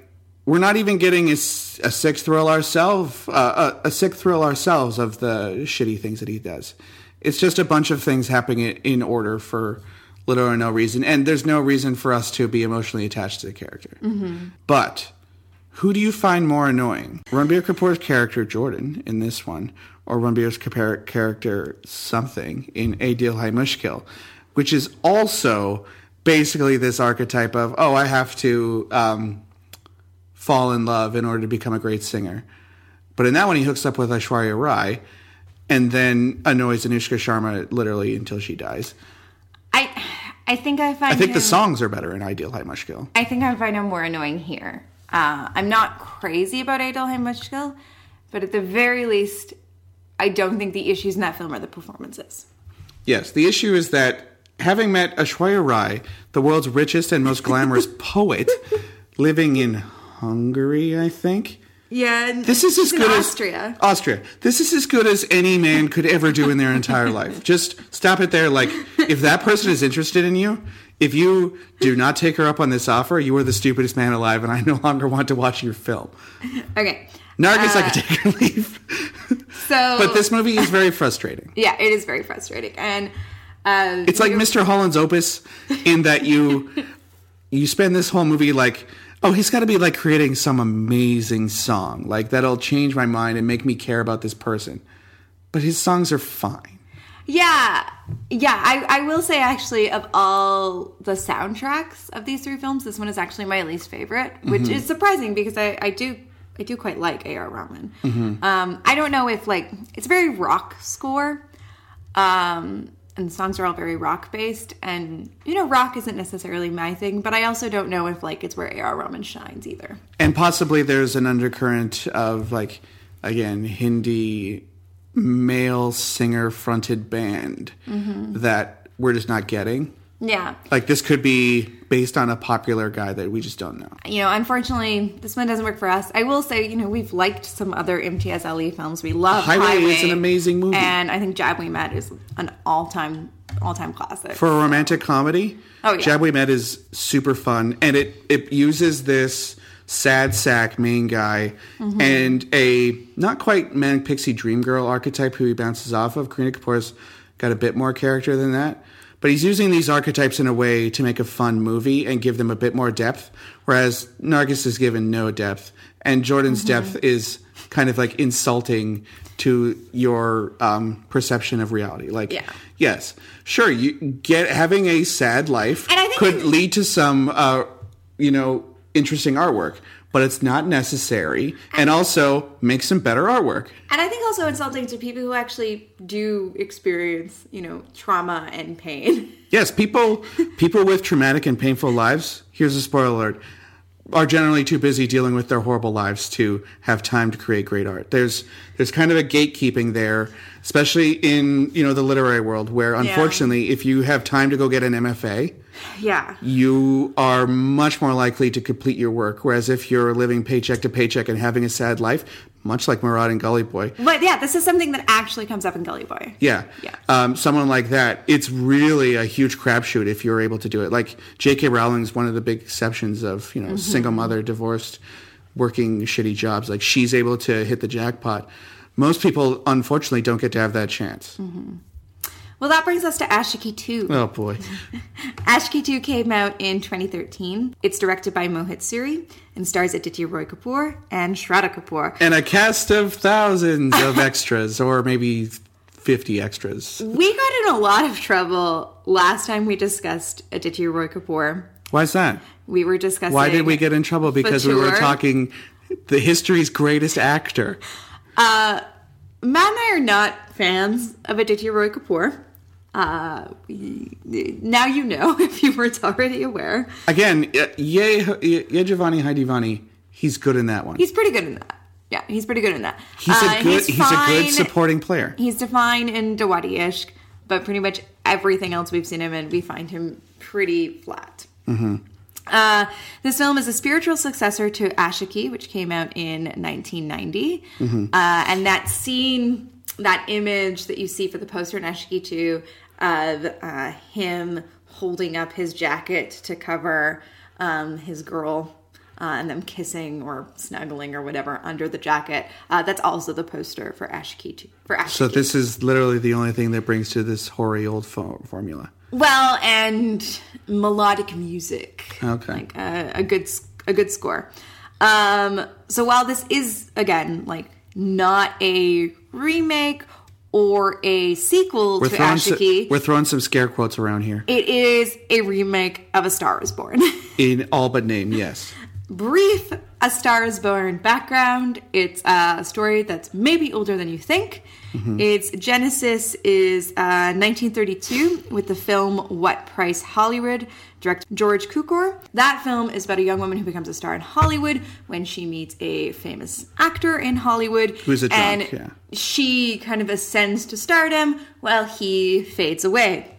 [SPEAKER 2] we're not even getting a, a sick thrill ourselves, uh, a, a sick thrill ourselves of the shitty things that he does. It's just a bunch of things happening in- order for little or no reason, and there's no reason for us to be emotionally attached to the character. But who do you find more annoying? Ranbir Kapoor's character Jordan in this one, or Ranbir's character something in Ae Dil Hai Mushkil, which is also basically this archetype of oh I have to um, fall in love in order to become a great singer. But in that one, he hooks up with Aishwarya Rai, and then annoys Anushka Sharma literally until she dies.
[SPEAKER 1] I I think I find
[SPEAKER 2] I think the songs are better in Ae Dil Hai Mushkil.
[SPEAKER 1] I think I find him more annoying here. Uh, I'm not crazy about Ae Dil Hai Mushkil, but at the very least, I don't think the issues in that film are the performances.
[SPEAKER 2] Yes, the issue is that having met Aishwarya Rai, the world's richest and most glamorous <laughs> poet, living in Hungary, I think.
[SPEAKER 1] Yeah,
[SPEAKER 2] This is as good
[SPEAKER 1] Austria.
[SPEAKER 2] as Austria. Austria, This is as good as any man could ever do in their entire life. <laughs> Just stop it there. Like, if that person is interested in you, if you do not take her up on this offer, you are the stupidest man alive, and I no longer want to watch your film.
[SPEAKER 1] Okay,
[SPEAKER 2] Nargis, I could take or leave.
[SPEAKER 1] so <laughs>
[SPEAKER 2] but this movie is very frustrating. <laughs>
[SPEAKER 1] yeah, it is very frustrating, and uh,
[SPEAKER 2] It's like Mr. Holland's Opus in that you you spend this whole movie like, oh, he's got to be like creating some amazing song, like that'll change my mind and make me care about this person. But his songs are fine.
[SPEAKER 1] Yeah, yeah. I, I will say actually, of all the soundtracks of these three films, this one is actually my least favorite, which
[SPEAKER 2] Mm-hmm.
[SPEAKER 1] is surprising because I, I do I do quite like A.R. Rahman.
[SPEAKER 2] Mm-hmm.
[SPEAKER 1] Um, I don't know if like it's a very rock score, um, and the songs are all very rock based, and you know, rock isn't necessarily my thing, but I also don't know if like it's where A.R. Rahman shines either.
[SPEAKER 2] And possibly there's an undercurrent of like, again, Hindi male singer fronted band mm-hmm. that we're just not getting.
[SPEAKER 1] Yeah,
[SPEAKER 2] Like this could be based on a popular guy that we just don't know.
[SPEAKER 1] you know, unfortunately, this one doesn't work for us. I will say, you know, we've liked some other MTS LE E films. We love
[SPEAKER 2] Highway
[SPEAKER 1] Highway.
[SPEAKER 2] is an amazing movie.
[SPEAKER 1] and I think Jab We Met is an all-time, all-time classic.
[SPEAKER 2] For a romantic comedy,
[SPEAKER 1] Oh, yeah.
[SPEAKER 2] Jab We Met is super fun, and it it uses this sad sack main guy
[SPEAKER 1] Mm-hmm.
[SPEAKER 2] and a not quite manic pixie dream girl archetype who he bounces off of. Kareena Kapoor's got a bit more character than that, but he's using these archetypes in a way to make a fun movie and give them a bit more depth. Whereas Nargis is given no depth, and Jordan's
[SPEAKER 1] Mm-hmm.
[SPEAKER 2] depth is kind of like insulting to your um, perception of reality. Like,
[SPEAKER 1] Yeah.
[SPEAKER 2] yes, sure, you get having a sad life
[SPEAKER 1] And I think
[SPEAKER 2] could lead to some, uh, you know, interesting artwork, but it's not necessary, and also make some better artwork.
[SPEAKER 1] and I think also insulting to people who actually do experience, you know, trauma and pain.
[SPEAKER 2] Yes, people people with traumatic and painful lives. Here's a spoiler alert. Are generally too busy dealing with their horrible lives to have time to create great art. There's there's kind of a gatekeeping there, especially in you know the literary world, where unfortunately, if you have time to go get an MFA,
[SPEAKER 1] yeah.
[SPEAKER 2] you are much more likely to complete your work. Whereas if you're living paycheck to paycheck and having a sad life, much like Murad and Gully Boy,
[SPEAKER 1] But yeah, this is something that actually comes up in Gully Boy.
[SPEAKER 2] yeah,
[SPEAKER 1] Yeah.
[SPEAKER 2] Um, someone like that, it's really a huge crapshoot if you're able to do it. Like J.K. Rowling's one of the big exceptions of you know single mother, divorced, working shitty jobs. Like she's able to hit the jackpot. Most people, unfortunately, don't get to have that chance.
[SPEAKER 1] Well, that brings us to Aashiqui 2.
[SPEAKER 2] Oh boy. <laughs>
[SPEAKER 1] Aashiqui 2 came out in 2013. It's directed by Mohit Suri and stars Aditya Roy Kapur and Shraddha Kapoor.
[SPEAKER 2] and a cast of thousands of <laughs> extras, or maybe 50 extras.
[SPEAKER 1] We got in a lot of trouble last time we discussed Aditya Roy Kapur.
[SPEAKER 2] Why is that?
[SPEAKER 1] We were discussing.
[SPEAKER 2] Why did we get in trouble? Because we were talking the history's greatest actor.
[SPEAKER 1] Uh, Matt and I are not fans of Aditya Roy Kapur. Uh, now you know <laughs> if you weren't already aware.
[SPEAKER 2] Again, y- Ye Ye Jawaani Hai Deewani, he's good in that one.
[SPEAKER 1] He's pretty good in that. Yeah, he's pretty good in that.
[SPEAKER 2] He's
[SPEAKER 1] Uh,
[SPEAKER 2] a good he's, a
[SPEAKER 1] fine-
[SPEAKER 2] good supporting player.
[SPEAKER 1] He's defined in Daawat-e-Ishq, but pretty much everything else we've seen him in, we find him pretty flat. Uh, this film is a spiritual successor to Aashiqui, which came out in 1990. Uh, and that scene, that image that you see for the poster in Aashiqui 2 of uh, him holding up his jacket to cover um, his girl uh, and them kissing or snuggling or whatever under the jacket. Uh, that's also the poster for Aashiqui. For Aashiqui.
[SPEAKER 2] So this is literally the only thing that brings to this hoary old fo- formula.
[SPEAKER 1] Well, and melodic music.
[SPEAKER 2] Okay.
[SPEAKER 1] Like uh, a good a good score. Um, so while this is again like not a remake or a sequel
[SPEAKER 2] We're
[SPEAKER 1] to Aashiqui,
[SPEAKER 2] we're throwing some scare quotes around here.
[SPEAKER 1] it is a remake of A Star Is Born. <laughs>
[SPEAKER 2] In all but name, yes.
[SPEAKER 1] Brief A Star Is Born background. It's a story that's maybe older than you think. Its genesis is uh, 1932 with the film What Price Hollywood, directed George Cukor. That film is about a young woman who becomes a star in Hollywood when she meets a famous actor in Hollywood.
[SPEAKER 2] Who's a drunk,
[SPEAKER 1] and
[SPEAKER 2] yeah.
[SPEAKER 1] she kind of ascends to stardom while he fades away.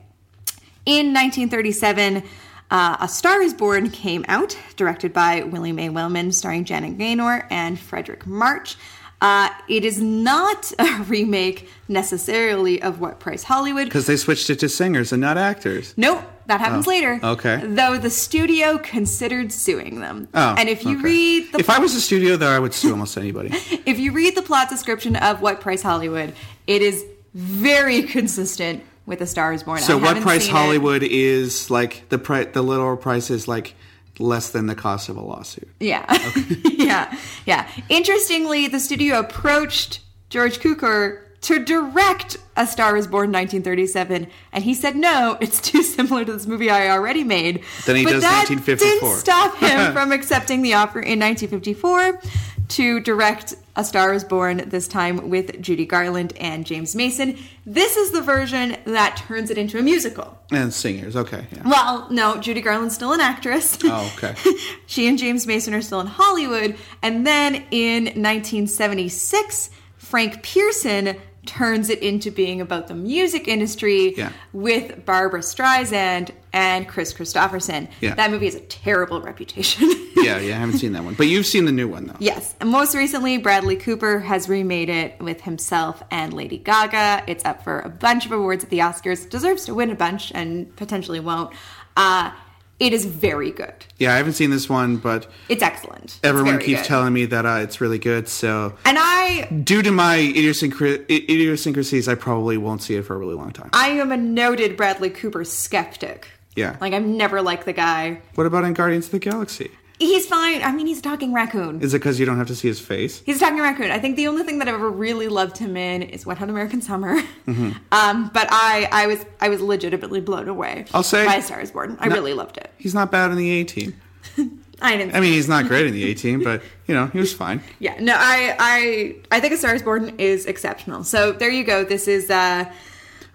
[SPEAKER 1] In 1937, uh, A Star is Born came out, directed by William A. Wellman, starring Janet Gaynor and Fredric March. Uh, it is not <laughs> a remake necessarily of What Price Hollywood.
[SPEAKER 2] Because they switched it to singers and not actors.
[SPEAKER 1] Nope, that happens
[SPEAKER 2] Oh,
[SPEAKER 1] later.
[SPEAKER 2] okay.
[SPEAKER 1] Though the studio considered suing them.
[SPEAKER 2] Oh,
[SPEAKER 1] and if you
[SPEAKER 2] okay.
[SPEAKER 1] read the
[SPEAKER 2] if I was a studio there, I would sue almost anybody. <laughs>
[SPEAKER 1] if you read the plot description of What Price Hollywood, it is very <laughs> consistent with A Star is Born.
[SPEAKER 2] So what price. Hollywood is like the price? The literal price is like less than the cost of a lawsuit.
[SPEAKER 1] Yeah. <laughs> yeah. Yeah. Interestingly, the studio approached George Cukor to direct A Star is Born 1937, and he said, no, it's too similar to this movie I already made.
[SPEAKER 2] Then he
[SPEAKER 1] but
[SPEAKER 2] does
[SPEAKER 1] that
[SPEAKER 2] 1954.
[SPEAKER 1] didn't stop him <laughs> from accepting the offer in 1954 to direct A Star is Born, this time with Judy Garland and James Mason. This is the version that turns it into a musical.
[SPEAKER 2] And singers, okay. Yeah.
[SPEAKER 1] Well, no, Judy Garland's still an actress.
[SPEAKER 2] Oh, okay. <laughs>
[SPEAKER 1] she and James Mason are still in Hollywood. And then in 1976, Frank Pierson turns it into being about the music industry
[SPEAKER 2] Yeah.
[SPEAKER 1] with Barbra Streisand and Kris Kristofferson.
[SPEAKER 2] Yeah.
[SPEAKER 1] That movie has a terrible reputation. <laughs>
[SPEAKER 2] yeah, yeah. I haven't seen that one, but you've seen the new one though.
[SPEAKER 1] Yes. And most recently, Bradley Cooper has remade it with himself and Lady Gaga. It's up for a bunch of awards at the Oscars. Deserves to win a bunch and potentially won't. Uh, it is very good.
[SPEAKER 2] Yeah, I haven't seen this one, but
[SPEAKER 1] It's excellent.
[SPEAKER 2] Everyone
[SPEAKER 1] very
[SPEAKER 2] keeps
[SPEAKER 1] good.
[SPEAKER 2] telling me that uh, it's really good. So,
[SPEAKER 1] And I
[SPEAKER 2] due to my idiosyncra- i- idiosyncrasies, I probably won't see it for a really long time.
[SPEAKER 1] I am a noted Bradley Cooper skeptic.
[SPEAKER 2] Yeah.
[SPEAKER 1] Like I've never liked the guy.
[SPEAKER 2] What about in Guardians of the Galaxy?
[SPEAKER 1] He's fine. I mean, he's a talking raccoon.
[SPEAKER 2] Is it because you don't have to see his face?
[SPEAKER 1] He's a talking raccoon. I think the only thing that I've ever really loved him in is Wet Hot American Summer.
[SPEAKER 2] Mm-hmm. <laughs>
[SPEAKER 1] Um, but I, I was, I was legitimately blown away.
[SPEAKER 2] I'll say-
[SPEAKER 1] by A Star Is Born. I
[SPEAKER 2] No-
[SPEAKER 1] really loved it.
[SPEAKER 2] He's not bad in the A team. <laughs>
[SPEAKER 1] I didn't.
[SPEAKER 2] I mean, he's not great in the <laughs> A team, but you know, he was fine.
[SPEAKER 1] Yeah, no, I, I, I think A Star Is Born is exceptional. So there you go. This is, uh,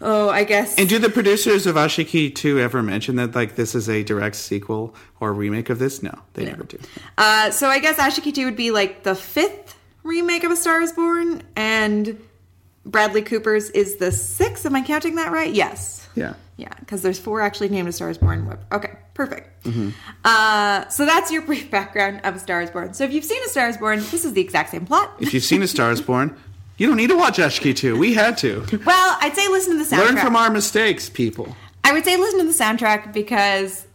[SPEAKER 1] oh, I guess.
[SPEAKER 2] And do the producers of Aashiqui 2 ever mention that like this is a direct sequel or remake of this? No, they never do.
[SPEAKER 1] Uh, so I guess Aashiqui 2 would be like the fifth remake of A Star is Born, and Bradley Cooper's is the sixth. Am I counting that right? Yes.
[SPEAKER 2] Yeah.
[SPEAKER 1] Yeah, because there's four actually named A Star is Born. Okay, perfect. Uh, so that's your <laughs> brief background of A Star is Born. So if you've seen A Star is Born, this is the exact same plot.
[SPEAKER 2] If you've seen A Star is <laughs> Born, you don't need to watch Aashiqui 2. We had to.
[SPEAKER 1] Well, I'd say listen to the soundtrack.
[SPEAKER 2] Learn from our mistakes, people.
[SPEAKER 1] I would say listen to the soundtrack because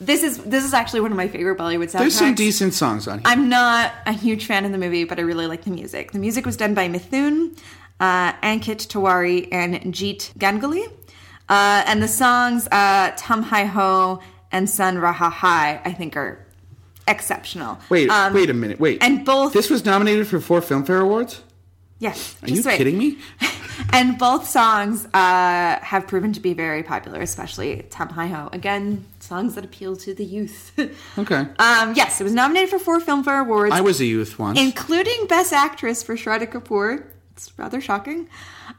[SPEAKER 1] this is this is actually one of my favorite Bollywood soundtracks.
[SPEAKER 2] There's some decent songs on here.
[SPEAKER 1] I'm not a huge fan of the movie, but I really like the music. The music was done by Mithun, uh, Ankit Tiwari, and Jeet Ganguly. Uh, and the songs uh, Tum Hi Ho and Sunn Raha Hai, I think, are exceptional.
[SPEAKER 2] Wait,
[SPEAKER 1] Um,
[SPEAKER 2] wait a minute. Wait.
[SPEAKER 1] And both.
[SPEAKER 2] This was nominated for four Filmfare Awards?
[SPEAKER 1] Yes.
[SPEAKER 2] Are you
[SPEAKER 1] wait.
[SPEAKER 2] kidding me? <laughs>
[SPEAKER 1] And both songs uh, have proven to be very popular, especially Tum Hi Ho. Again, songs that appeal to the youth. <laughs>
[SPEAKER 2] Okay.
[SPEAKER 1] um, yes, it was nominated for four Filmfare Awards.
[SPEAKER 2] I was a youth once.
[SPEAKER 1] including Best Actress for Shraddha Kapoor. It's rather shocking.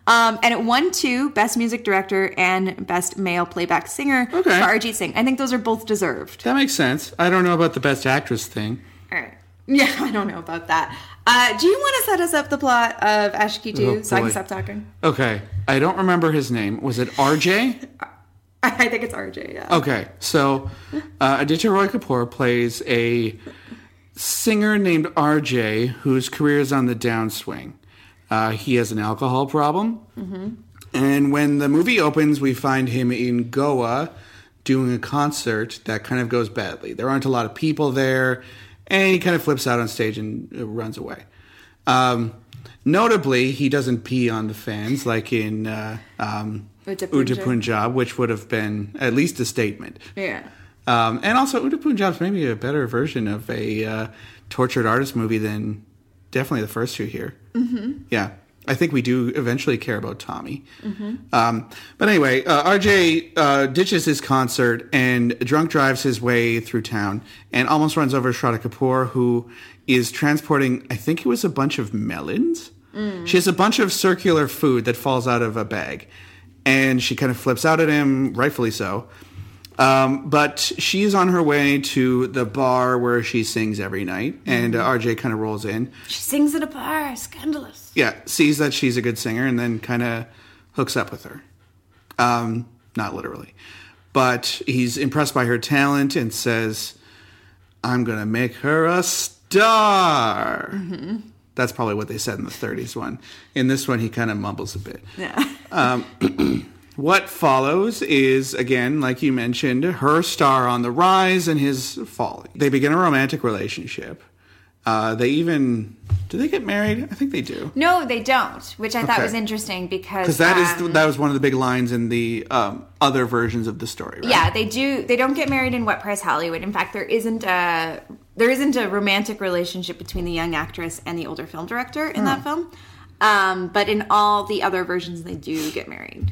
[SPEAKER 1] Um, and it won two Best Music Director and Best Male Playback Singer
[SPEAKER 2] Okay.
[SPEAKER 1] for Arijit Singh. I think those are both deserved.
[SPEAKER 2] that makes sense. I don't know about the best actress thing.
[SPEAKER 1] All right. Yeah, <laughs> I don't know about that. Uh, do you want to set us up the plot of Aashiqui 2
[SPEAKER 2] Oh,
[SPEAKER 1] so I can stop talking?
[SPEAKER 2] Okay. I don't remember his name. Was it RJ? <laughs>
[SPEAKER 1] I think it's RJ, yeah.
[SPEAKER 2] Okay, so uh, Aditya Roy Kapur plays a singer named RJ whose career is on the downswing. Uh, he has an alcohol problem, and when the movie opens, we find him in Goa doing a concert that kind of goes badly. There aren't a lot of people there, and he kind of flips out on stage and uh, runs away. Um, notably, he doesn't pee on the fans like in uh, um,
[SPEAKER 1] Udta
[SPEAKER 2] Udta
[SPEAKER 1] Punjab.
[SPEAKER 2] Which would have been at least a statement.
[SPEAKER 1] Yeah.
[SPEAKER 2] Um, and also, Udta Punjab's maybe a better version of a uh, tortured artist movie than definitely the first two here. Mm-hmm. Yeah, I think we do eventually care about Tommy. Um, but anyway, uh, RJ uh, ditches his concert and drunk drives his way through town and almost runs over Shraddha Kapoor, who is transporting, I think it was a bunch of melons. She has a bunch of circular food that falls out of a bag, and she kind of flips out at him, rightfully so. Um, but she's on her way to the bar where she sings every night, and uh, RJ kind of rolls in.
[SPEAKER 1] She sings at a bar, scandalous.
[SPEAKER 2] Yeah, sees that she's a good singer, and then kind of hooks up with her. Um, not literally, but he's impressed by her talent and says, "I'm gonna make her a star." That's probably what they said in the '30s one. In this one, he kind of mumbles a bit.
[SPEAKER 1] Yeah. <clears throat>
[SPEAKER 2] What follows is, again, like you mentioned, her star on the rise and his falling. They begin a romantic relationship. Uh, they even do they get married? I think they do
[SPEAKER 1] no, they don't, which I thought was interesting because
[SPEAKER 2] because that is
[SPEAKER 1] um,
[SPEAKER 2] that was one of the big lines in the um, other versions of the story. Right?
[SPEAKER 1] Yeah, they do. They don't get married in What Price Hollywood. In fact, there isn't a there isn't a romantic relationship between the young actress and the older film director in that film. Um, but in all the other versions, they do get married.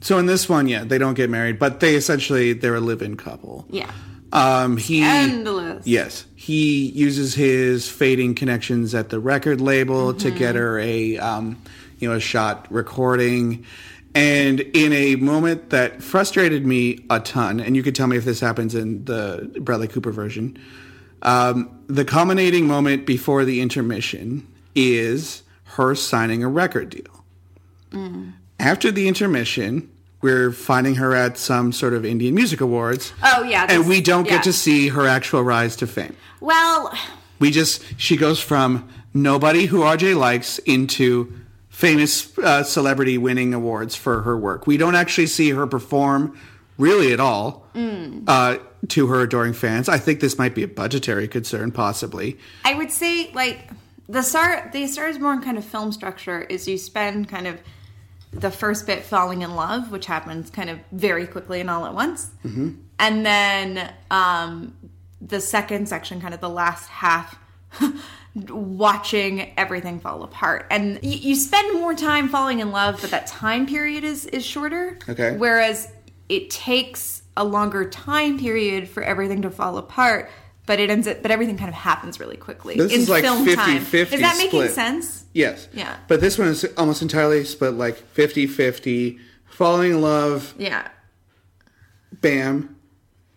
[SPEAKER 2] So in this one, yeah, they don't get married, but they essentially they're a live-in couple.
[SPEAKER 1] Yeah,
[SPEAKER 2] Um, he
[SPEAKER 1] Scandalous.
[SPEAKER 2] Yes, he uses his fading connections at the record label to get her a, um, you know, a shot recording. And in a moment that frustrated me a ton, and you could tell me if this happens in the Bradley Cooper version, um, the culminating moment before the intermission is her signing a record deal. After the intermission, we're finding her at some sort of Indian Music Awards.
[SPEAKER 1] Oh, yeah,
[SPEAKER 2] and we don't
[SPEAKER 1] yeah.
[SPEAKER 2] get to see her actual rise to fame.
[SPEAKER 1] Well,
[SPEAKER 2] We just she goes from nobody who RJ likes into famous uh, celebrity winning awards for her work. We don't actually see her perform really at all
[SPEAKER 1] Mm.
[SPEAKER 2] uh, to her adoring fans. I think this might be a budgetary concern, possibly.
[SPEAKER 1] I would say like the star the Star is Born kind of film structure is you spend kind of the first bit falling in love, which happens kind of very quickly and all at once, mm-hmm. and then um, the second section, kind of the last half. <laughs> watching everything fall apart and y- you spend more time falling in love but that time period is is shorter
[SPEAKER 2] Okay.
[SPEAKER 1] whereas it takes a longer time period for everything to fall apart but it ends up but everything kind of happens really quickly
[SPEAKER 2] This
[SPEAKER 1] in
[SPEAKER 2] is like
[SPEAKER 1] film
[SPEAKER 2] 50-50
[SPEAKER 1] time is that making sense
[SPEAKER 2] Yes.
[SPEAKER 1] Yeah.
[SPEAKER 2] But this one is almost entirely split like 50 50, falling in love,
[SPEAKER 1] yeah
[SPEAKER 2] bam.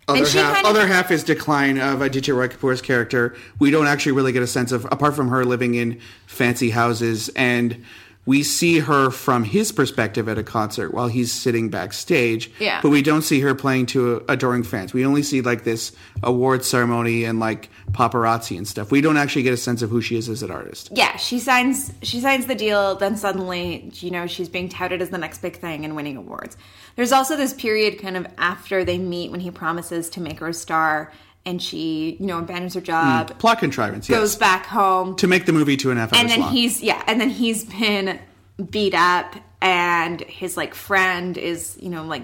[SPEAKER 2] Other half,
[SPEAKER 1] kind of-
[SPEAKER 2] other half is decline of Aditya Roy Kapur's character. We don't actually really get a sense of, apart from her living in fancy houses, and we see her from his perspective at a concert while he's sitting backstage.
[SPEAKER 1] Yeah.
[SPEAKER 2] But we don't see her playing to adoring fans. We only see like this award ceremony and like paparazzi and stuff. We don't actually get a sense of who she is as an artist.
[SPEAKER 1] yeah she signs she signs the deal then suddenly you know she's being touted as the next big thing and winning awards there's also this period kind of after they meet when he promises to make her a star and she you know abandons her mm, job
[SPEAKER 2] Plot contrivance, yes.
[SPEAKER 1] goes back home
[SPEAKER 2] to make the movie two and a half hours
[SPEAKER 1] and then
[SPEAKER 2] long.
[SPEAKER 1] he's yeah and then he's been beat up and his like friend is you know like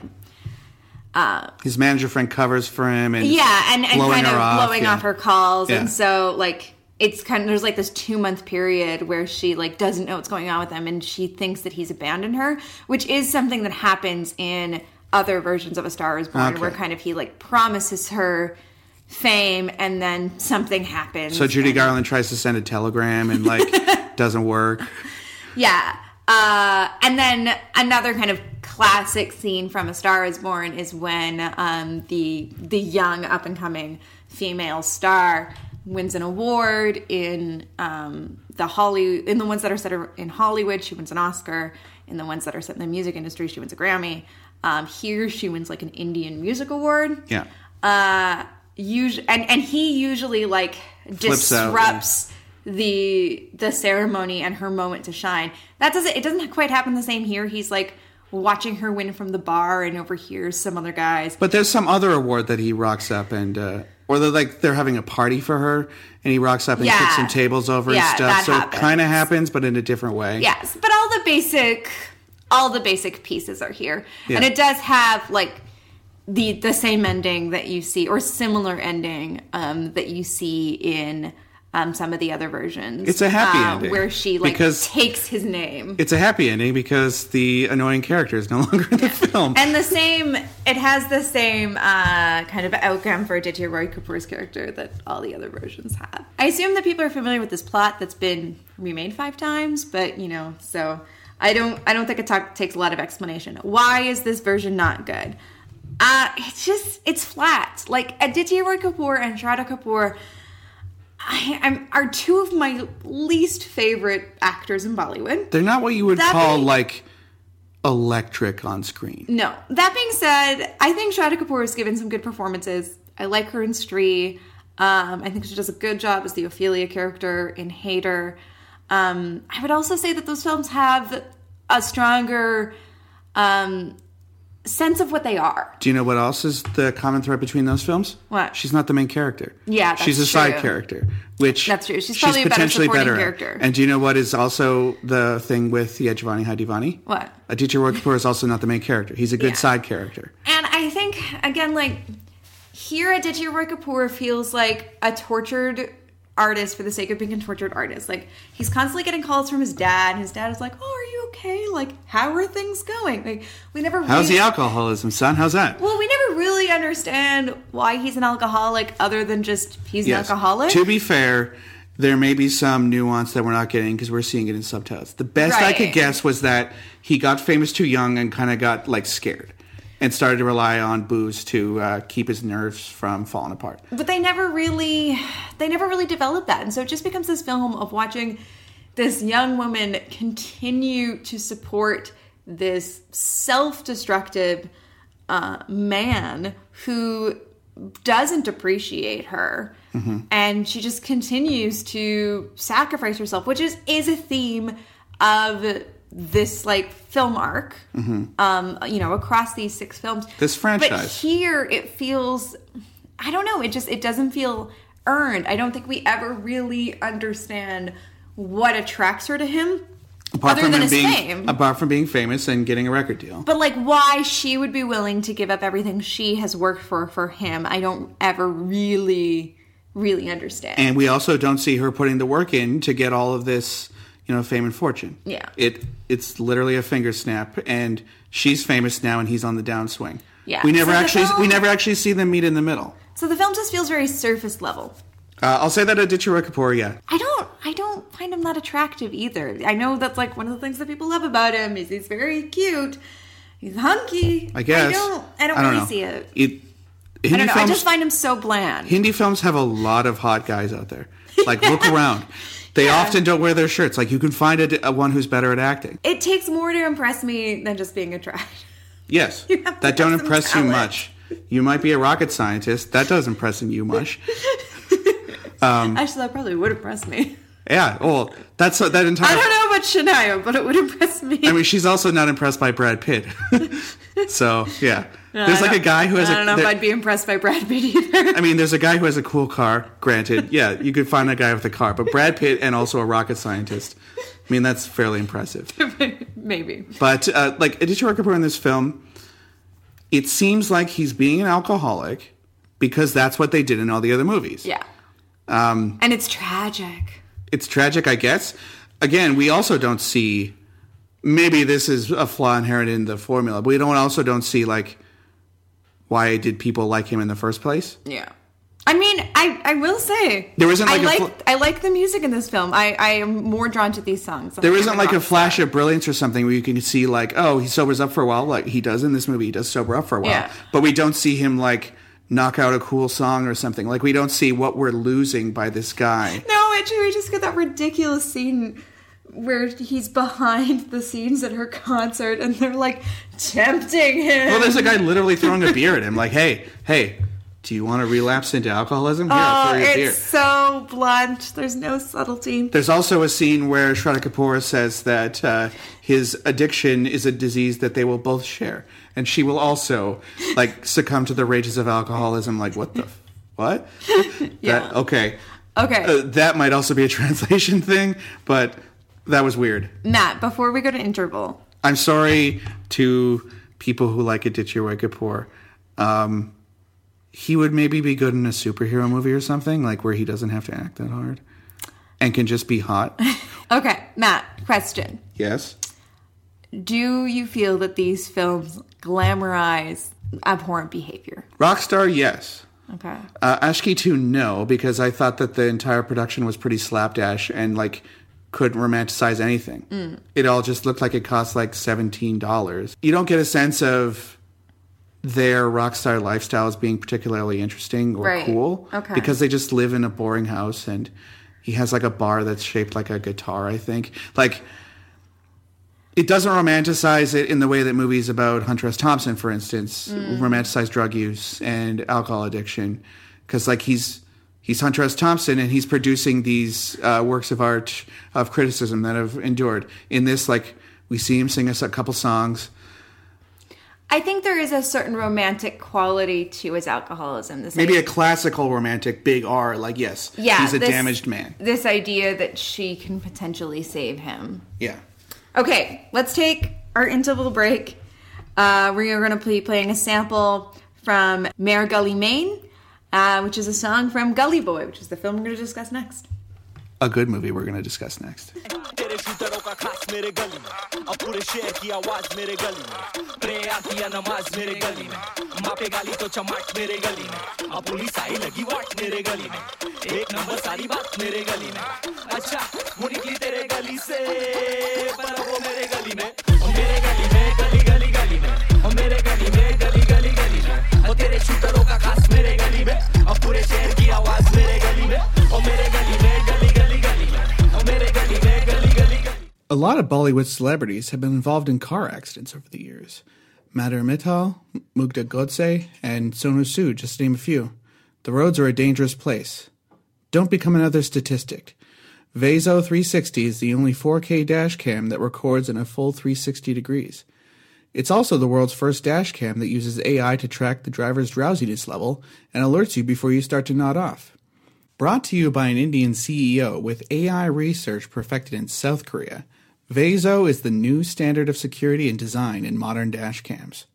[SPEAKER 1] uh,
[SPEAKER 2] His manager friend covers for him and
[SPEAKER 1] yeah and, and kind of
[SPEAKER 2] off,
[SPEAKER 1] blowing
[SPEAKER 2] yeah.
[SPEAKER 1] off her calls
[SPEAKER 2] Yeah.
[SPEAKER 1] and so like it's kind of there's like this two month period where she like doesn't know what's going on with him and she thinks that he's abandoned her which is something that happens in other versions of a star is born
[SPEAKER 2] Okay.
[SPEAKER 1] where kind of he like promises her fame and then something happens
[SPEAKER 2] So Judy
[SPEAKER 1] and-
[SPEAKER 2] Garland tries to send a telegram and like <laughs> doesn't work.
[SPEAKER 1] Yeah. Uh, and then another kind of classic scene from A Star Is Born is when um, the the young up and coming female star wins an award in um, the Holly in the ones that are set in Hollywood. She wins an Oscar. In the ones that are set in the music industry, she wins a Grammy. Um, here, she wins like an Indian Music Award.
[SPEAKER 2] Yeah.
[SPEAKER 1] Uh, usually, and and he usually like
[SPEAKER 2] Flips out,
[SPEAKER 1] disrupts the the ceremony and her moment to shine. That doesn't it doesn't quite happen the same here. He's like watching her win from the bar and overhears some other guys.
[SPEAKER 2] But there's some other award that he rocks up and, uh, or they're like they're having a party for her, and he rocks up and
[SPEAKER 1] Yeah.
[SPEAKER 2] kicks some tables over
[SPEAKER 1] Yeah,
[SPEAKER 2] and stuff.
[SPEAKER 1] that
[SPEAKER 2] so
[SPEAKER 1] happens.
[SPEAKER 2] it kind of happens, but in a different way.
[SPEAKER 1] Yes, but all the basic all the basic pieces are here. And
[SPEAKER 2] Yeah.
[SPEAKER 1] it does have like the the same ending that you see or similar ending um that you see in um some of the other versions.
[SPEAKER 2] It's a happy
[SPEAKER 1] uh,
[SPEAKER 2] ending,
[SPEAKER 1] where she like
[SPEAKER 2] because-
[SPEAKER 1] takes his name.
[SPEAKER 2] It's a happy ending because the annoying character is no <laughs> longer in the film.
[SPEAKER 1] And the same, it has the same uh, kind of outcome for Aditya Roy Kapur's character that all the other versions have. I assume that people are familiar with this plot that's been remade five times, but you know, so I don't, I don't think it ta- takes a lot of explanation. Why is this version not good? Uh, it's just, it's flat. Like Aditya Roy Kapur and Shraddha Kapoor. I, I'm, are two of my least favorite actors in Bollywood.
[SPEAKER 2] They're not what you would
[SPEAKER 1] That
[SPEAKER 2] call
[SPEAKER 1] being-
[SPEAKER 2] like electric on screen.
[SPEAKER 1] No. That being said, I think Shraddha Kapoor has given some good performances. I like her in Stree. Um, I think she does a good job as the Ophelia character in Haider. Um, I would also say that those films have a stronger um, sense of what they are.
[SPEAKER 2] Do you know what else is the common thread between those films?
[SPEAKER 1] What?
[SPEAKER 2] She's not the main character.
[SPEAKER 1] Yeah,
[SPEAKER 2] she's a side character, which
[SPEAKER 1] That's true. She's probably a better supporting
[SPEAKER 2] at.
[SPEAKER 1] character.
[SPEAKER 2] And do you know what is also the thing with yeah, Jawaani Hai Deewani?
[SPEAKER 1] What?
[SPEAKER 2] A Aditya Roy Kapur is also not the main character. He's a good
[SPEAKER 1] Yeah.
[SPEAKER 2] side character.
[SPEAKER 1] And I think, again, like, here Aditya Roy Kapur feels like a tortured artist for the sake of being a tortured artist. Like, he's constantly getting calls from his dad, and his dad is like, Oh, are you okay? Like, how are things going? Like, we never
[SPEAKER 2] How's
[SPEAKER 1] really.
[SPEAKER 2] the alcoholism, son? How's that?
[SPEAKER 1] well, we never really understand why he's an alcoholic other than just he's an alcoholic.
[SPEAKER 2] To be fair, there may be some nuance that we're not getting because we're seeing it in subtitles. The best I could guess was that he got famous too young and kind of got like scared and started to rely on booze to uh, keep his nerves from falling apart.
[SPEAKER 1] but they never really they never really developed that. And so it just becomes this film of watching this young woman continue to support this self-destructive uh, man who doesn't appreciate her. And she just continues to sacrifice herself which is is a theme of this like film arc um you know across these six films.
[SPEAKER 2] This franchise.
[SPEAKER 1] but here it feels i don't know it just it doesn't feel earned. I don't think we ever really understand what attracts her to him
[SPEAKER 2] Apart
[SPEAKER 1] other
[SPEAKER 2] from
[SPEAKER 1] than his
[SPEAKER 2] being
[SPEAKER 1] fame.
[SPEAKER 2] apart from being famous and getting a record deal.
[SPEAKER 1] but like why she would be willing to give up everything she has worked for for him i don't ever really really understand.
[SPEAKER 2] And we also don't see her putting the work in to get all of this, you know, fame and fortune.
[SPEAKER 1] Yeah.
[SPEAKER 2] It it's literally a finger snap and she's famous now and he's on the downswing.
[SPEAKER 1] Yeah.
[SPEAKER 2] We never
[SPEAKER 1] So
[SPEAKER 2] actually we never actually see them meet in the middle.
[SPEAKER 1] so the film just feels very surface level
[SPEAKER 2] Uh, I'll say that Aditya Roy Kapur, yeah.
[SPEAKER 1] I don't I don't find him that attractive either. I know that's like one of the things that people love about him is he's very cute. He's hunky.
[SPEAKER 2] I guess.
[SPEAKER 1] I don't I don't, really
[SPEAKER 2] know.
[SPEAKER 1] see it.
[SPEAKER 2] It
[SPEAKER 1] I
[SPEAKER 2] Hindi
[SPEAKER 1] don't know.
[SPEAKER 2] films
[SPEAKER 1] I just find him so bland.
[SPEAKER 2] Hindi films have a lot of hot guys out there. Like look <laughs> around. They
[SPEAKER 1] Yeah.
[SPEAKER 2] often don't wear their shirts. Like you can find a, a one who's better at acting.
[SPEAKER 1] it takes more to impress me than just being attractive. <laughs>
[SPEAKER 2] Yes.
[SPEAKER 1] You have
[SPEAKER 2] That don't impress you much. You might be a rocket scientist. That doesn't impress you <laughs> much. Um,
[SPEAKER 1] Actually, that probably would impress me.
[SPEAKER 2] Yeah. Well, that's that entire.
[SPEAKER 1] I don't know about Shania, but it would impress me.
[SPEAKER 2] I mean, she's also not impressed by Brad Pitt. <laughs> so yeah,
[SPEAKER 1] No,
[SPEAKER 2] there's
[SPEAKER 1] I
[SPEAKER 2] like a guy who has
[SPEAKER 1] I
[SPEAKER 2] a.
[SPEAKER 1] don't know if I'd be impressed by Brad Pitt either.
[SPEAKER 2] I mean, there's a guy who has a cool car. Granted, yeah, you could find a guy with a car, but Brad Pitt and also a rocket scientist. I mean, that's fairly impressive. <laughs>
[SPEAKER 1] Maybe.
[SPEAKER 2] But uh, like Aditya Roy in this film, it seems like he's being an alcoholic because that's what they did in all the other movies.
[SPEAKER 1] Yeah. Um, and it's tragic.
[SPEAKER 2] It's tragic, I guess. Again, we also don't see. Maybe this is a flaw inherent in the formula, but we don't also don't see like why did people like him in the first place.
[SPEAKER 1] Yeah. I mean, I, I will say
[SPEAKER 2] There isn't like
[SPEAKER 1] I like
[SPEAKER 2] fl-
[SPEAKER 1] I like the music in this film. I, I am more drawn to these songs.
[SPEAKER 2] There isn't
[SPEAKER 1] oh
[SPEAKER 2] like a flash of brilliance or something where you can see like, oh, he sobers up for a while, like he does in this movie. He does sober up for a while,
[SPEAKER 1] Yeah.
[SPEAKER 2] but we don't see him like knock out a cool song or something. Like we don't see what we're losing by this guy.
[SPEAKER 1] No, actually, we just get that ridiculous scene where he's behind the scenes at her concert, and they're like tempting him.
[SPEAKER 2] Well, there's a guy literally throwing a beer at him, like, hey, hey, Do you want to relapse into alcoholism? Here,
[SPEAKER 1] Oh, it's
[SPEAKER 2] beer.
[SPEAKER 1] so blunt. There's no subtlety.
[SPEAKER 2] There's also a scene where Shraddha Kapoor says that uh, his addiction is a disease that they will both share, and she will also like succumb to the rages of alcoholism. Like what the f- what? <laughs>
[SPEAKER 1] Yeah.
[SPEAKER 2] That, okay.
[SPEAKER 1] Okay.
[SPEAKER 2] Uh, that might also be a <laughs> translation thing, but that was weird.
[SPEAKER 1] Matt, before we go to interval,
[SPEAKER 2] I'm sorry to people who like Aditya Roy Kapur. Um, he would maybe be good in a superhero movie or something, like where he doesn't have to act that hard and can just be hot. <laughs>
[SPEAKER 1] Okay, Matt, question.
[SPEAKER 2] yes.
[SPEAKER 1] Do you feel that these films glamorize abhorrent behavior?
[SPEAKER 2] Rockstar, yes.
[SPEAKER 1] Okay.
[SPEAKER 2] Uh, Aashiqui 2, no, because I thought that the entire production was pretty slapdash and like couldn't romanticize anything. Mm. It all just looked like it cost like $17. You don't get a sense of their rockstar lifestyle as being particularly interesting or
[SPEAKER 1] Right.
[SPEAKER 2] cool
[SPEAKER 1] Okay.
[SPEAKER 2] because they just live in a boring house and he has like a bar that's shaped like a guitar, I think. Like it doesn't romanticize it in the way that movies about Hunter S. Thompson, for instance, mm. romanticize drug use and alcohol addiction, because like he's he's Hunter S. Thompson and he's producing these uh, works of art of criticism that have endured. In this, like we see him sing us a couple songs.
[SPEAKER 1] I think there is a certain romantic quality to his alcoholism. This
[SPEAKER 2] Maybe a classical romantic, big R, like yes,
[SPEAKER 1] yeah,
[SPEAKER 2] he's a
[SPEAKER 1] this-
[SPEAKER 2] damaged man.
[SPEAKER 1] This idea that she can potentially save him.
[SPEAKER 2] Yeah.
[SPEAKER 1] Okay, let's take our interval break. Uh, we are going to be playing a sample from Mere Gully, Mein, uh, which is a song from Gully Boy, which is the film we're going to discuss next.
[SPEAKER 2] A good movie we're going to discuss next. Lot of Bollywood celebrities have been involved in car accidents over the years. Madhur Mittal, Mugdha Godse, and Sonu Sood, just to name a few. The roads are a dangerous place. Don't become another statistic. Vezo 360 is the only 4K dash cam that records in a full 360 degrees. It's also the world's first dash cam that uses AI to track the driver's drowsiness level and alerts you before you start to nod off. Brought to you by an Indian CEO with AI research perfected in South Korea, Vezo is the new standard of security and design in modern dash cams.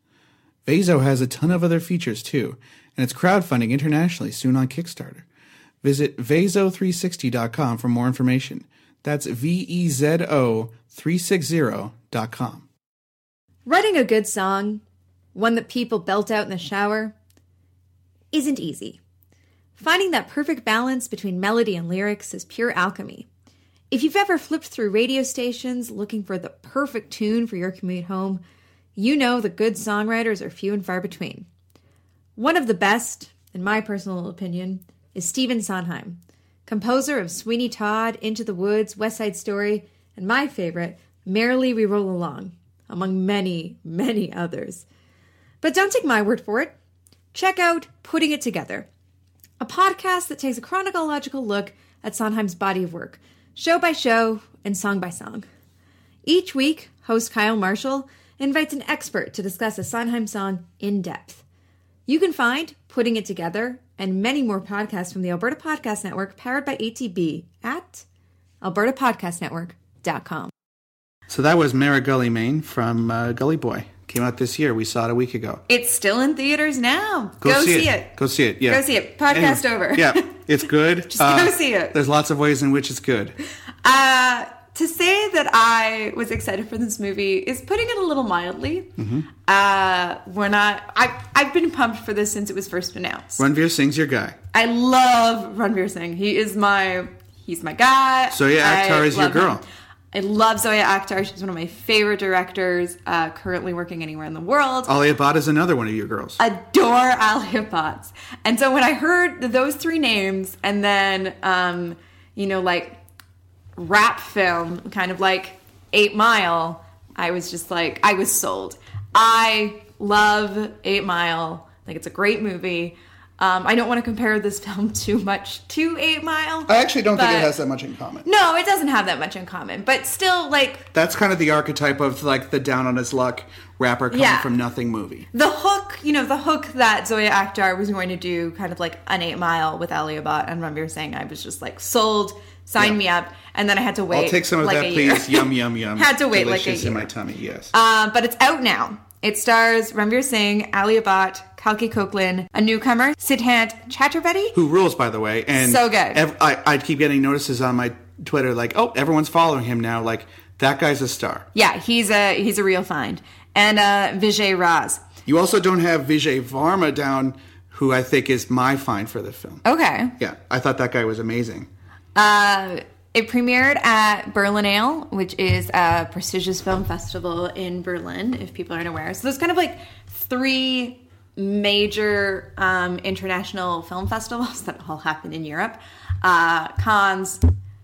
[SPEAKER 2] Vezo has a ton of other features too, and it's crowdfunding internationally soon on Kickstarter. Visit vezo360.com for more information. That's V E Z O 360.com.
[SPEAKER 1] Writing a good song, one that people belt out in the shower, isn't easy. Finding that perfect balance between melody and lyrics is pure alchemy. If you've ever flipped through radio stations looking for the perfect tune for your commute home, you know the good songwriters are few and far between. One of the best, in my personal opinion, is Stephen Sondheim, composer of Sweeney Todd, Into the Woods, West Side Story, and my favorite, Merrily We Roll Along, among many, many others. But don't take my word for it. Check out Putting It Together, a podcast that takes a chronological look at Sondheim's body of work, show by show and song by song. Each week, host Kyle Marshall invites an expert to discuss a Sondheim song in depth. You can find Putting It Together and many more podcasts from the Alberta Podcast Network powered by ATB at albertapodcastnetwork.com.
[SPEAKER 2] So that was Mere Gully Mein from uh, Gully Boy. Came out this year. We saw it a week ago.
[SPEAKER 1] It's still in theaters now. Go, see, it.
[SPEAKER 2] Go see it. Yeah.
[SPEAKER 1] Go see it. Podcast over.
[SPEAKER 2] Yeah, it's <laughs> good.
[SPEAKER 1] Just go see it.
[SPEAKER 2] There's lots of ways in which it's good.
[SPEAKER 1] Uh, to say that I was excited for this movie is putting it a little mildly.
[SPEAKER 2] Mm-hmm.
[SPEAKER 1] Uh, we're not. I I've been pumped for this since it was first announced.
[SPEAKER 2] Ranveer Singh's your guy.
[SPEAKER 1] I love Ranveer Singh. He is my he's my guy.
[SPEAKER 2] So
[SPEAKER 1] yeah,
[SPEAKER 2] Akhtar is your
[SPEAKER 1] girl. him. I love Zoya Akhtar. She's one of my favorite directors. Uh, currently working anywhere in the world.
[SPEAKER 2] Alia Bhatt is another one of your girls.
[SPEAKER 1] adore Ali Hippots. And so when I heard those three names and then, um, you know, like rap film, kind of like Eight Mile, I was just like, I was sold. I love Eight Mile. Like, it's a great movie. Um, I don't want to compare this <laughs> film too much to Eight Mile.
[SPEAKER 2] I actually don't think it has that much in common.
[SPEAKER 1] no, it doesn't have that much in common, but still, like
[SPEAKER 2] That's kind of the archetype of like the down on his luck rapper coming
[SPEAKER 1] Yeah.
[SPEAKER 2] from nothing movie.
[SPEAKER 1] the hook, you know, the hook that Zoya Akhtar was going to do, kind of like an Eight Mile with Alia Bhatt and Ranveer Singh. I was just like sold, sign
[SPEAKER 2] Yeah.
[SPEAKER 1] me up, and then I had to wait.
[SPEAKER 2] I'll take some of
[SPEAKER 1] like
[SPEAKER 2] that,
[SPEAKER 1] year.
[SPEAKER 2] please. yum yum yum. <laughs>
[SPEAKER 1] Had to wait like a
[SPEAKER 2] Delicious in my tummy. Yes.
[SPEAKER 1] Uh, but it's out now. It stars Ranveer Singh, Alia Bhatt, Kalki Koechlin, a newcomer, Siddhant Chaturvedi.
[SPEAKER 2] Who rules, by the way? And
[SPEAKER 1] So good.
[SPEAKER 2] ev- I I keep getting notices on my Twitter like, oh, everyone's following him now. Like that guy's a star.
[SPEAKER 1] Yeah, he's a he's a real find. And uh, Vijay Raaz.
[SPEAKER 2] You also don't have Vijay Varma down, who I think is my find for the film.
[SPEAKER 1] Okay.
[SPEAKER 2] Yeah, I thought that guy was amazing.
[SPEAKER 1] Uh, it premiered at Berlinale, which is a prestigious film festival in Berlin, if people aren't aware. So there's kind of like three major um, international film festivals <laughs> that all happen in Europe uh, Cannes,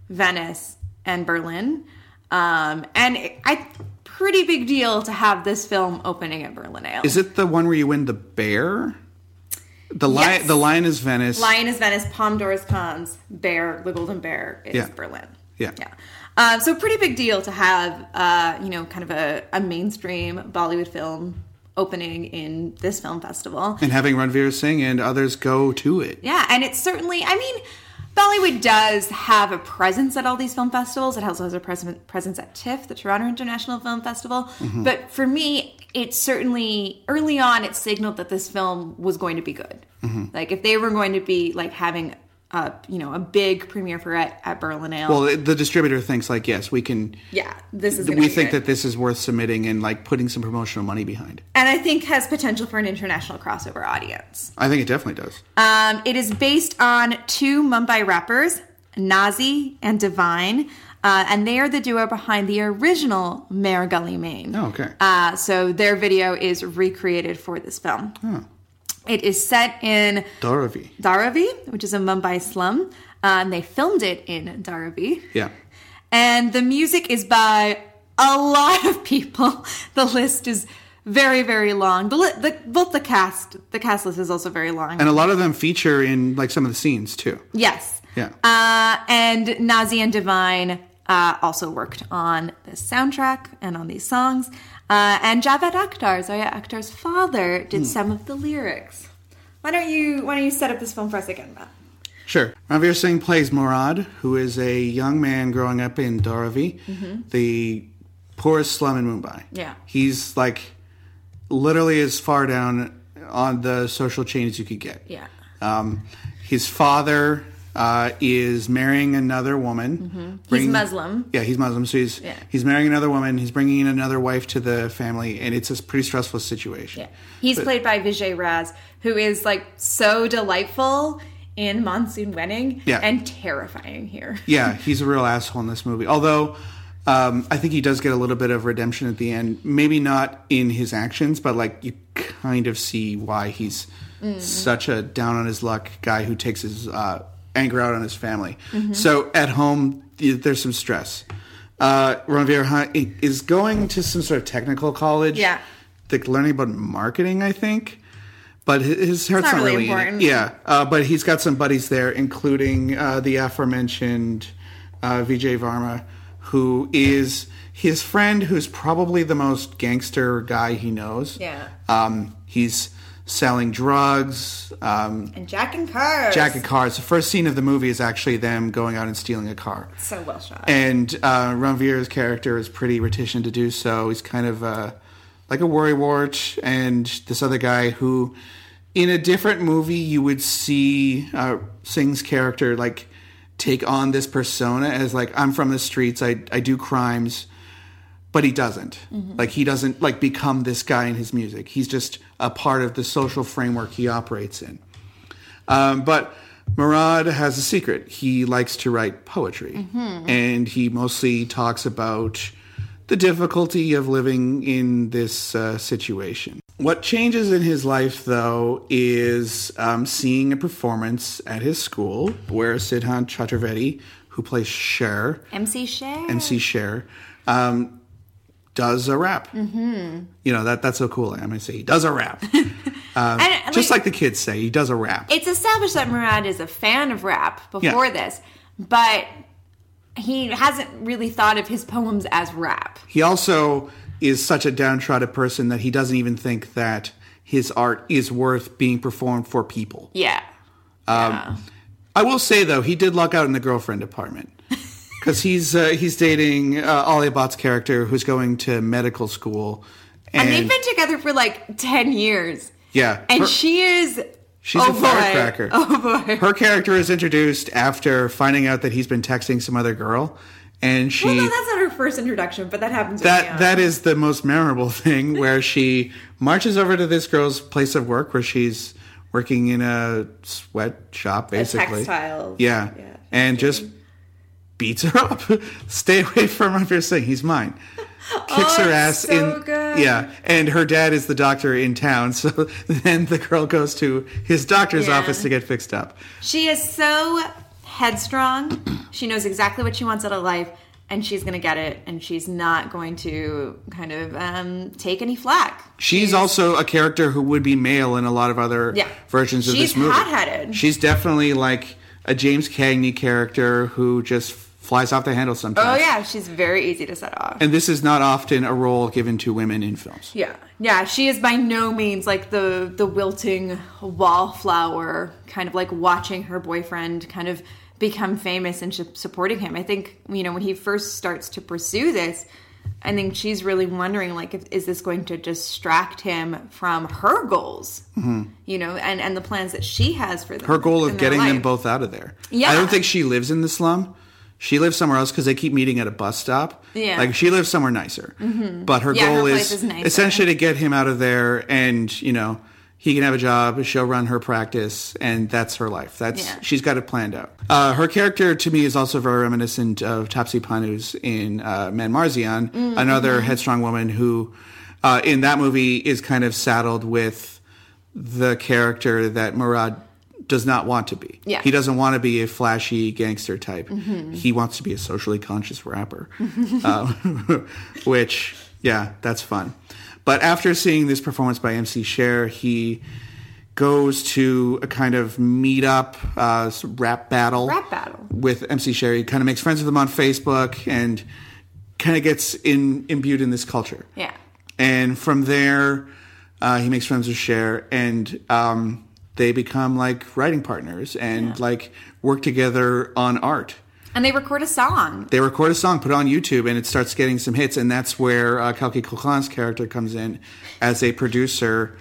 [SPEAKER 1] Venice, and Berlin. Um, and it, I pretty big deal to have this film opening at Berlinale.
[SPEAKER 2] Is it the one where you win the bear? The lion.
[SPEAKER 1] Yes.
[SPEAKER 2] The lion is Venice.
[SPEAKER 1] Lion is Venice, Palme d'Or is Cannes, Bear, the Golden Bear is
[SPEAKER 2] Yeah.
[SPEAKER 1] Berlin.
[SPEAKER 2] Yeah.
[SPEAKER 1] Yeah. Um, so pretty big deal to have, uh, you know, kind of a, a mainstream Bollywood film opening in this film festival.
[SPEAKER 2] and having Ranveer Singh and others go to it.
[SPEAKER 1] Yeah, and it's certainly, I mean, Bollywood does have a presence at all these film festivals. It also has a pres- presence at TIFF, the Toronto International Film Festival.
[SPEAKER 2] Mm-hmm.
[SPEAKER 1] But for me, it certainly, early on, it signaled that this film was going to be good.
[SPEAKER 2] Mm-hmm.
[SPEAKER 1] Like, if they were going to be, like, having you know, a big premiere for it at Berlinale.
[SPEAKER 2] Well, the- the distributor thinks like, yes, we can.
[SPEAKER 1] yeah, this is
[SPEAKER 2] We think
[SPEAKER 1] good.
[SPEAKER 2] that this is worth submitting and like putting some promotional money behind.
[SPEAKER 1] and I think has potential for an international crossover audience.
[SPEAKER 2] I think it definitely does.
[SPEAKER 1] Um, it is based on two Mumbai rappers, Naezy and Divine, uh, and they are the duo behind the original Mere Gully Mein.
[SPEAKER 2] Oh, okay.
[SPEAKER 1] Uh, so their video is recreated for this film. It is set in
[SPEAKER 2] Dharavi.
[SPEAKER 1] Dharavi, which is a Mumbai slum. And they filmed it in Dharavi.
[SPEAKER 2] Yeah.
[SPEAKER 1] And the music is by a lot of people. <laughs> The list is very, very long. The, li- the both the cast, the cast list is also very long.
[SPEAKER 2] And a lot of them feature in like some of the scenes too.
[SPEAKER 1] yes.
[SPEAKER 2] Yeah.
[SPEAKER 1] Uh, and Naezy and Divine uh, also worked on the soundtrack and on these songs. Uh, and Javed Akhtar, Zoya Akhtar's father, did some of the lyrics. Why don't you Why don't you set up this film for us again, Matt?
[SPEAKER 2] Sure. Ranveer Singh plays Murad, who is a young man growing up in Dharavi, the poorest slum in Mumbai.
[SPEAKER 1] Yeah.
[SPEAKER 2] He's like literally as far down on the social chain as you could get.
[SPEAKER 1] Yeah.
[SPEAKER 2] Um, his father uh, is marrying another woman. bringing-
[SPEAKER 1] Muslim.
[SPEAKER 2] Yeah, he's Muslim. So he's
[SPEAKER 1] Yeah.
[SPEAKER 2] he's marrying another woman. He's bringing in another wife to the family, and it's a pretty stressful situation.
[SPEAKER 1] Yeah. He's played by Vijay Raaz, who is like so delightful in Monsoon Wedding
[SPEAKER 2] Yeah.
[SPEAKER 1] and terrifying here. <laughs>
[SPEAKER 2] Yeah, he's a real asshole in this movie. Although um, I think he does get a little bit of redemption at the end. Maybe not in his actions, but like you kind of see why he's such a down on his luck guy who takes his uh, anger out on his family. So at home, there's some stress. Uh, Hunt is going to some sort of technical college.
[SPEAKER 1] Yeah.
[SPEAKER 2] Like learning about marketing, I think. But his, heart's
[SPEAKER 1] not
[SPEAKER 2] not,
[SPEAKER 1] really
[SPEAKER 2] really, in it.
[SPEAKER 1] important.
[SPEAKER 2] Yeah, uh, but he's got some buddies there, including uh, the aforementioned uh, Vijay Varma, who is his friend, who's probably the most gangster guy he knows.
[SPEAKER 1] Yeah.
[SPEAKER 2] Um, he's selling drugs. Um,
[SPEAKER 1] And Jack and Cars.
[SPEAKER 2] Jack and cars. The first scene of the movie is actually them going out and stealing a car.
[SPEAKER 1] So well shot.
[SPEAKER 2] And uh, Ranveer's character is pretty reticent to do so. He's kind of uh, like a worrywart, and this other guy who, in a different movie, you would see uh, Singh's character like take on this persona as like I'm from the streets, I I do crimes, but he doesn't. Like he doesn't like become this guy in his music. He's just a part of the social framework he operates in. Um, but Murad has a secret. He likes to write poetry, and he mostly talks about the difficulty of living in this uh, situation. What changes in his life, though, is um, seeing a performance at his school where Siddhant Chaturvedi, who plays Sher,
[SPEAKER 1] MC Sher.
[SPEAKER 2] MC Sher, um, does a rap. Mm-hmm. You know that that's so cool. I'm gonna say he does a rap, <laughs> Uh,
[SPEAKER 1] And,
[SPEAKER 2] just
[SPEAKER 1] like-
[SPEAKER 2] like the kids say, he does a rap.
[SPEAKER 1] it's established that Murad is a fan of rap before
[SPEAKER 2] Yeah.
[SPEAKER 1] this, but he hasn't really thought of his poems as rap.
[SPEAKER 2] He also is such a downtrodden person that he doesn't even think that his art is worth being performed for people.
[SPEAKER 1] Yeah. yeah.
[SPEAKER 2] I will say though, he did luck out in the girlfriend department because he's uh, he's dating uh, Alia Bhatt's character, who's going to medical school,
[SPEAKER 1] And, they've been together for like 10 years.
[SPEAKER 2] yeah,
[SPEAKER 1] And
[SPEAKER 2] her-
[SPEAKER 1] she is.
[SPEAKER 2] She's
[SPEAKER 1] oh
[SPEAKER 2] a
[SPEAKER 1] boy.
[SPEAKER 2] firecracker.
[SPEAKER 1] Oh boy.
[SPEAKER 2] her character is introduced after finding out that he's been texting some other girl, and she
[SPEAKER 1] well, no, that's not her first introduction, but that happens.
[SPEAKER 2] that that is the most memorable <laughs> thing where she marches over to this girl's place of work where she's working in a sweatshop basically
[SPEAKER 1] textile,
[SPEAKER 2] yeah,
[SPEAKER 1] yeah,
[SPEAKER 2] and just beats her up <laughs> stay away from you're saying he's mine <laughs> kicks
[SPEAKER 1] Oh,
[SPEAKER 2] her ass
[SPEAKER 1] so
[SPEAKER 2] in
[SPEAKER 1] good.
[SPEAKER 2] yeah and her dad is the doctor in town <laughs> so then the girl goes to his doctor's
[SPEAKER 1] Yeah.
[SPEAKER 2] office to get fixed up
[SPEAKER 1] She is so headstrong. she knows exactly what she wants out of life, and she's going to get it, and she's not going to kind of um, take any flack.
[SPEAKER 2] She's also a character who would be male in a lot of other
[SPEAKER 1] Yeah.
[SPEAKER 2] versions of
[SPEAKER 1] She's
[SPEAKER 2] this movie.
[SPEAKER 1] She's hot-headed.
[SPEAKER 2] She's definitely like a James Cagney character who just flies off the handle sometimes.
[SPEAKER 1] Oh yeah, she's very easy to set off.
[SPEAKER 2] And this is not often a role given to women in films.
[SPEAKER 1] Yeah, yeah, she is by no means like the the wilting wallflower, kind of like watching her boyfriend kind of become famous and supporting him. I think you know when he first starts to pursue this, I think she's really wondering like, if, is this going to distract him from her goals? You know, and and the plans that she has for them.
[SPEAKER 2] Mm-hmm. Her goal of getting them both out of there.
[SPEAKER 1] Yeah.
[SPEAKER 2] I don't think she lives in the slum. She lives somewhere else because they keep meeting at a bus stop.
[SPEAKER 1] Yeah.
[SPEAKER 2] Like she lives somewhere nicer. But her
[SPEAKER 1] Yeah,
[SPEAKER 2] goal
[SPEAKER 1] place
[SPEAKER 2] is,
[SPEAKER 1] is
[SPEAKER 2] essentially to get him out of there and, you know, he can have a job, she'll run her practice, and that's her life. That's
[SPEAKER 1] Yeah.
[SPEAKER 2] she's got it planned out. Uh, her character to me is also very reminiscent of Taapsee Pannu in uh, Manmarziyaan,
[SPEAKER 1] Mm-hmm.
[SPEAKER 2] another headstrong woman who, uh, in that movie, is kind of saddled with the character that Murad does not want to be.
[SPEAKER 1] Yeah.
[SPEAKER 2] He doesn't want to be a flashy gangster type.
[SPEAKER 1] Mm-hmm.
[SPEAKER 2] He wants to be a socially conscious rapper, uh, <laughs> <laughs> which, yeah, that's fun. But after seeing this performance by MC Sher, he goes to a kind of meet-up uh, rap battle.
[SPEAKER 1] Rap battle.
[SPEAKER 2] With MC Sher. He kind of makes friends with him on Facebook and kind of gets in, imbued in this culture.
[SPEAKER 1] Yeah.
[SPEAKER 2] And from there, uh, he makes friends with Sher, and um, they become like writing partners and like work together on art.
[SPEAKER 1] And they record a song.
[SPEAKER 2] They record a song, put it on YouTube, and it starts getting some hits. And that's where uh, Kalki Koechlin's character comes in as a producer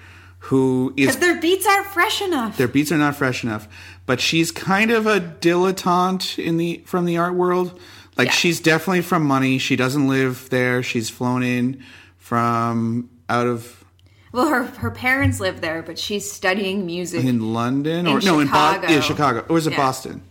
[SPEAKER 2] who is
[SPEAKER 1] Because their beats aren't fresh enough.
[SPEAKER 2] their beats are not fresh enough. But she's kind of a dilettante in the from the art world. Like
[SPEAKER 1] Yeah.
[SPEAKER 2] she's definitely from money. She doesn't live there. She's flown in from out of
[SPEAKER 1] Well, her her parents live there, but she's studying music.
[SPEAKER 2] in London
[SPEAKER 1] In
[SPEAKER 2] or no in Bo-
[SPEAKER 1] Chicago.
[SPEAKER 2] yeah, Chicago. Or was it
[SPEAKER 1] Yeah.
[SPEAKER 2] Boston?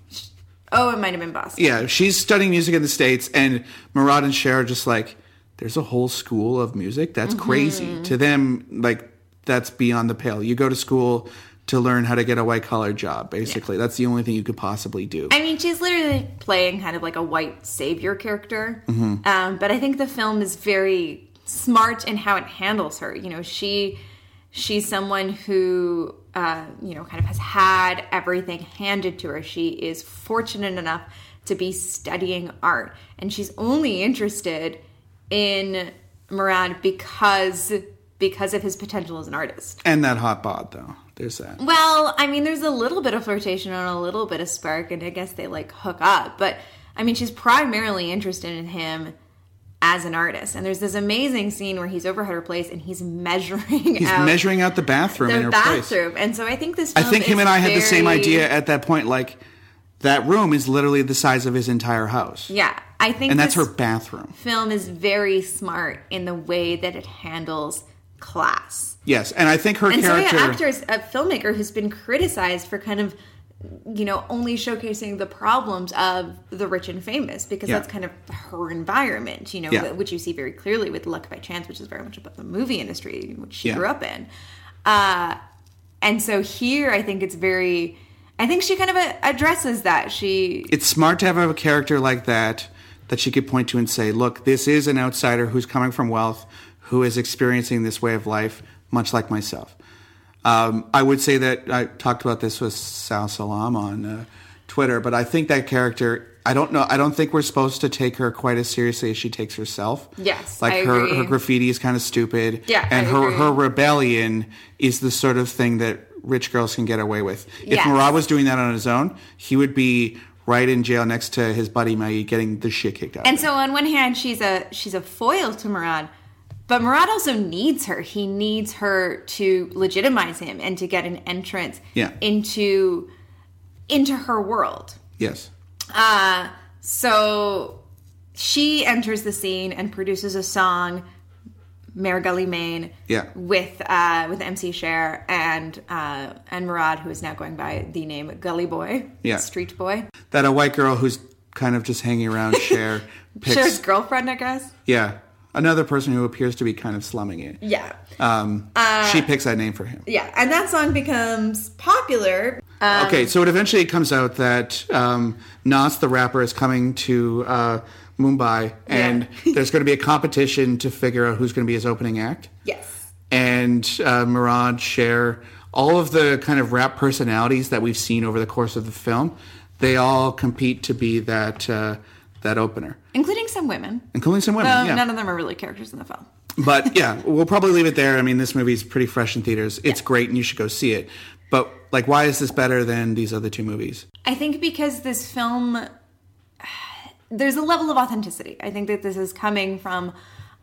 [SPEAKER 1] oh, it might have been Boston.
[SPEAKER 2] Yeah, she's studying music in the states, and Murad and Sher are just like, there's a whole school of music. That's
[SPEAKER 1] Mm-hmm.
[SPEAKER 2] crazy to them. Like that's beyond the pale. You go to school to learn how to get a white collar job. Basically, that's the only thing you could possibly do.
[SPEAKER 1] I mean, she's literally playing kind of like a white savior character.
[SPEAKER 2] Mm-hmm.
[SPEAKER 1] Um, but I think the film is very smart in how it handles her. You know, she she's someone who uh, you know kind of has had everything handed to her. She is fortunate enough to be studying art, and she's only interested in Murad because because of his potential as an artist.
[SPEAKER 2] and that hot bod though. There's that.
[SPEAKER 1] Well, I mean, there's a little bit of flirtation and a little bit of spark, and I guess they like hook up. But I mean, she's primarily interested in him as an artist. And there's this amazing scene where he's over at her place and he's measuring
[SPEAKER 2] He's
[SPEAKER 1] out
[SPEAKER 2] measuring out the bathroom in
[SPEAKER 1] the
[SPEAKER 2] her place.
[SPEAKER 1] bathroom. And so I think this.
[SPEAKER 2] I think him and I had the same idea at that point. Like that room is literally the size of his entire house,
[SPEAKER 1] Yeah, I think,
[SPEAKER 2] and that's her bathroom.
[SPEAKER 1] film is very smart in the way that it handles class.
[SPEAKER 2] Yes, and I think her
[SPEAKER 1] And
[SPEAKER 2] character.
[SPEAKER 1] so yeah, actor is a filmmaker who's been criticized for kind of you know only showcasing the problems of the rich and famous because
[SPEAKER 2] Yeah.
[SPEAKER 1] that's kind of her environment you know
[SPEAKER 2] Yeah.
[SPEAKER 1] which you see very clearly with luck by chance which is very much about the movie industry which she
[SPEAKER 2] Yeah.
[SPEAKER 1] grew up in uh and so here i think it's very i think she kind of uh, addresses that she
[SPEAKER 2] it's smart to have a character like that that she could point to and say, "Look, this is an outsider who's coming from wealth, who is experiencing this way of life, much like myself." Um, I would say that I talked about this with Sal Salam on uh, Twitter, but I think that character. I don't know. I don't think we're supposed to take her quite as seriously as she takes herself.
[SPEAKER 1] Yes,
[SPEAKER 2] like
[SPEAKER 1] I
[SPEAKER 2] her
[SPEAKER 1] agree.
[SPEAKER 2] her graffiti is kind of stupid.
[SPEAKER 1] Yeah,
[SPEAKER 2] and
[SPEAKER 1] I
[SPEAKER 2] her
[SPEAKER 1] agree.
[SPEAKER 2] her rebellion is the sort of thing that rich girls can get away with. If
[SPEAKER 1] Yes.
[SPEAKER 2] Murad was doing that on his own, he would be right in jail next to his buddy Maggie, getting the shit kicked out. of
[SPEAKER 1] And so on one hand, she's a she's a foil to Murad, but Murad also needs her. He needs her to legitimize him and to get an entrance
[SPEAKER 2] Yeah.
[SPEAKER 1] into into her world.
[SPEAKER 2] yes,
[SPEAKER 1] Uh, so she enters the scene and produces a song, Mere Gully Mein,
[SPEAKER 2] Yeah.
[SPEAKER 1] with uh, with MC Sher and uh, and Murad, who is now going by the name Gully Boy,
[SPEAKER 2] Yeah.
[SPEAKER 1] Street Boy,
[SPEAKER 2] that a white girl who's kind of just hanging around <laughs> Sher picks.
[SPEAKER 1] Sher's girlfriend, I guess.
[SPEAKER 2] Yeah, another person who appears to be kind of slumming it.
[SPEAKER 1] Yeah.
[SPEAKER 2] Um, she picks that name for him.
[SPEAKER 1] Yeah, and that song becomes popular. Um,
[SPEAKER 2] okay, so it eventually comes out that um, Nas the rapper is coming to uh, Mumbai, and <laughs> there's going to be a competition to figure out who's going to be his opening act.
[SPEAKER 1] yes.
[SPEAKER 2] And uh, Murad, Sher, all of the kind of rap personalities that we've seen over the course of the film, they all compete to be that uh, that opener,
[SPEAKER 1] Including some women.
[SPEAKER 2] including some women.
[SPEAKER 1] Though
[SPEAKER 2] yeah.
[SPEAKER 1] none of them are really characters in the film.
[SPEAKER 2] but <laughs> yeah, we'll probably leave it there. I mean, this movie's pretty fresh in theaters. It's
[SPEAKER 1] Yeah.
[SPEAKER 2] great, and you should go see it. But like, why is this better than these other two movies?
[SPEAKER 1] I think because this film, <sighs> there's a level of authenticity. I think that this is coming from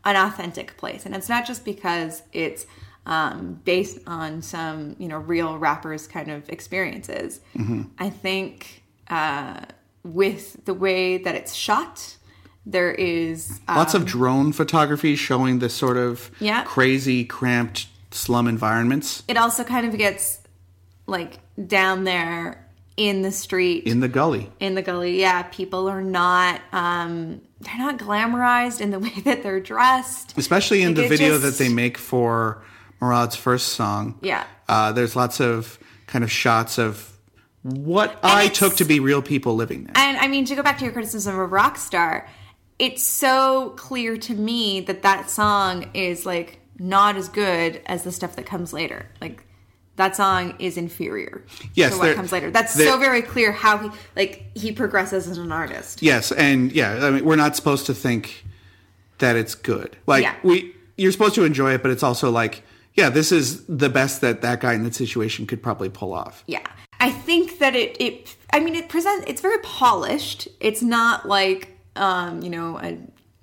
[SPEAKER 1] an authentic place, and it's not just because it's um, based on some you know real rappers kind of experiences. I think uh, with the way that it's shot, there is uh,
[SPEAKER 2] Lots of drone photography showing the sort of
[SPEAKER 1] Yeah.
[SPEAKER 2] crazy, cramped slum environments
[SPEAKER 1] it also kind of gets like down there in the street
[SPEAKER 2] in the gully.
[SPEAKER 1] in the gully yeah people are not um they're not glamorized in the <laughs> way that they're dressed
[SPEAKER 2] Especially in
[SPEAKER 1] Like,
[SPEAKER 2] the video
[SPEAKER 1] just-
[SPEAKER 2] that they make for Murad's first song.
[SPEAKER 1] Yeah.
[SPEAKER 2] Uh, there's lots of kind of shots of what I took to be real people living there.
[SPEAKER 1] and i mean to go back to your criticism of rockstar it's so clear to me that that song is like not as good as the stuff that comes later like that song is inferior
[SPEAKER 2] Yes,
[SPEAKER 1] to what comes later that's so very clear how he like he progresses as an artist
[SPEAKER 2] Yes, and yeah, I mean, we're not supposed to think that it's good. Like
[SPEAKER 1] Yeah.
[SPEAKER 2] we, you're supposed to enjoy it, but it's also like, yeah, this is the best that that guy in that situation could probably pull off.
[SPEAKER 1] Yeah. I think that it it I mean it presents it's very polished. It's not like um, you know, a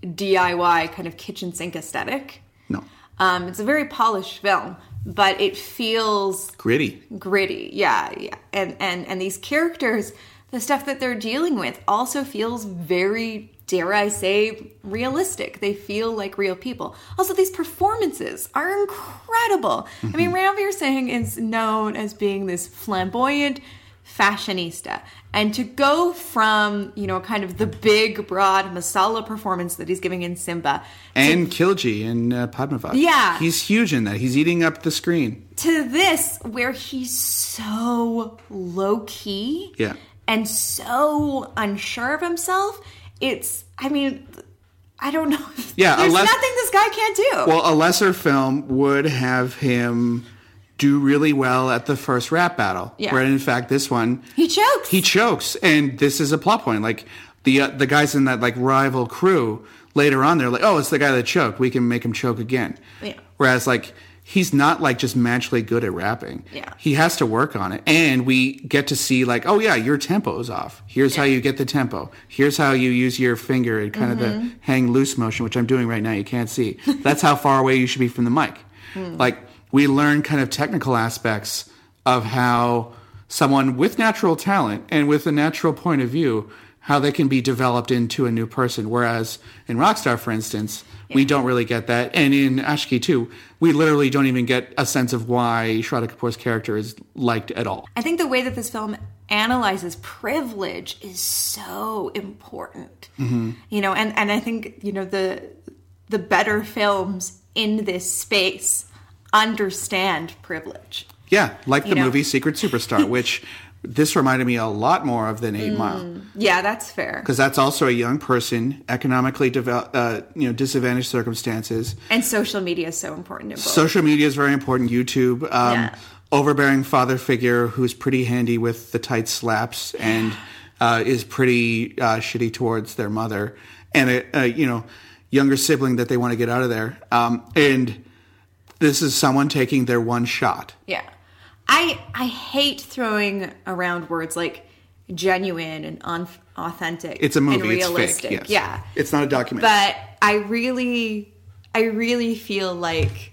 [SPEAKER 1] DIY kind of kitchen sink aesthetic.
[SPEAKER 2] No,
[SPEAKER 1] Um, it's a very polished film, but it feels
[SPEAKER 2] gritty.
[SPEAKER 1] gritty. Yeah, yeah. And and and these characters, the stuff that they're dealing with also feels very dare I say realistic. They feel like real people. Also these performances are incredible. I mean Ranveer Singh is known as being this flamboyant fashionista and to go from you know kind of the big broad masala performance that he's giving in Simmba
[SPEAKER 2] And Khilji in uh, Padmavat.
[SPEAKER 1] Yeah.
[SPEAKER 2] he's huge in that. He's eating up the screen.
[SPEAKER 1] to this where he's so low key
[SPEAKER 2] Yeah.
[SPEAKER 1] and so unsure of himself it's i mean i don't know
[SPEAKER 2] Yeah,
[SPEAKER 1] there's
[SPEAKER 2] unless-
[SPEAKER 1] nothing this guy can't do
[SPEAKER 2] Well, a lesser film would have him do really well at the first rap battle.
[SPEAKER 1] Yeah.
[SPEAKER 2] Where in fact this one
[SPEAKER 1] he chokes
[SPEAKER 2] he chokes, and this is a plot point. Like the uh, the guys in that like rival crew later on, they're like, oh, it's the guy that choked. We can make him choke again.
[SPEAKER 1] Yeah.
[SPEAKER 2] Whereas like he's not like just naturally good at rapping.
[SPEAKER 1] Yeah.
[SPEAKER 2] He has to work on it, and we get to see like, oh yeah, your tempo is off. Here's how you get the tempo. Here's how you use your finger and kind of
[SPEAKER 1] Mm-hmm.
[SPEAKER 2] the hang loose motion, which I'm doing right now. You can't see. That's how far away you should be from the mic.
[SPEAKER 1] Hmm.
[SPEAKER 2] Like we learn kind of technical aspects of how someone with natural talent and with a natural point of view how they can be developed into a new person. Whereas in rockstar for instance we don't really get that. And in Aashiqui too we literally don't even get a sense of why shraddha kapoor's character is liked at all.
[SPEAKER 1] I think the way that this film analyzes privilege is so important.
[SPEAKER 2] Mm-hmm.
[SPEAKER 1] you know and and i think you know the the better films in this space understand privilege.
[SPEAKER 2] Yeah like the
[SPEAKER 1] know.
[SPEAKER 2] movie secret superstar <laughs> which this reminded me a lot more of than eight
[SPEAKER 1] Mm.
[SPEAKER 2] mile
[SPEAKER 1] yeah that's fair
[SPEAKER 2] because that's also a young person economically devel- uh, you know disadvantaged circumstances
[SPEAKER 1] and social media is so important in both
[SPEAKER 2] Social media is very important. YouTube. Um,
[SPEAKER 1] Yeah.
[SPEAKER 2] overbearing father figure who's pretty handy with the tight slaps and uh, is pretty uh, shitty towards their mother, and a, a you know younger sibling that they want to get out of there. Um, and this is someone taking their one shot.
[SPEAKER 1] Yeah. I I hate throwing around words like genuine and un- authentic.
[SPEAKER 2] It's a movie.
[SPEAKER 1] And realistic.
[SPEAKER 2] It's fake. Yes.
[SPEAKER 1] Yeah.
[SPEAKER 2] It's not a documentary.
[SPEAKER 1] But I really I really feel like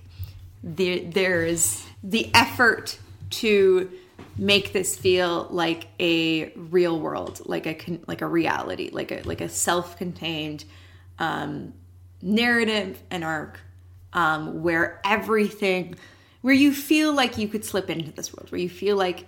[SPEAKER 1] there there's the effort to make this feel like a real world, like a like a reality, like a like a self-contained um, narrative and arc um, where everything where you feel like you could slip into this world where you feel like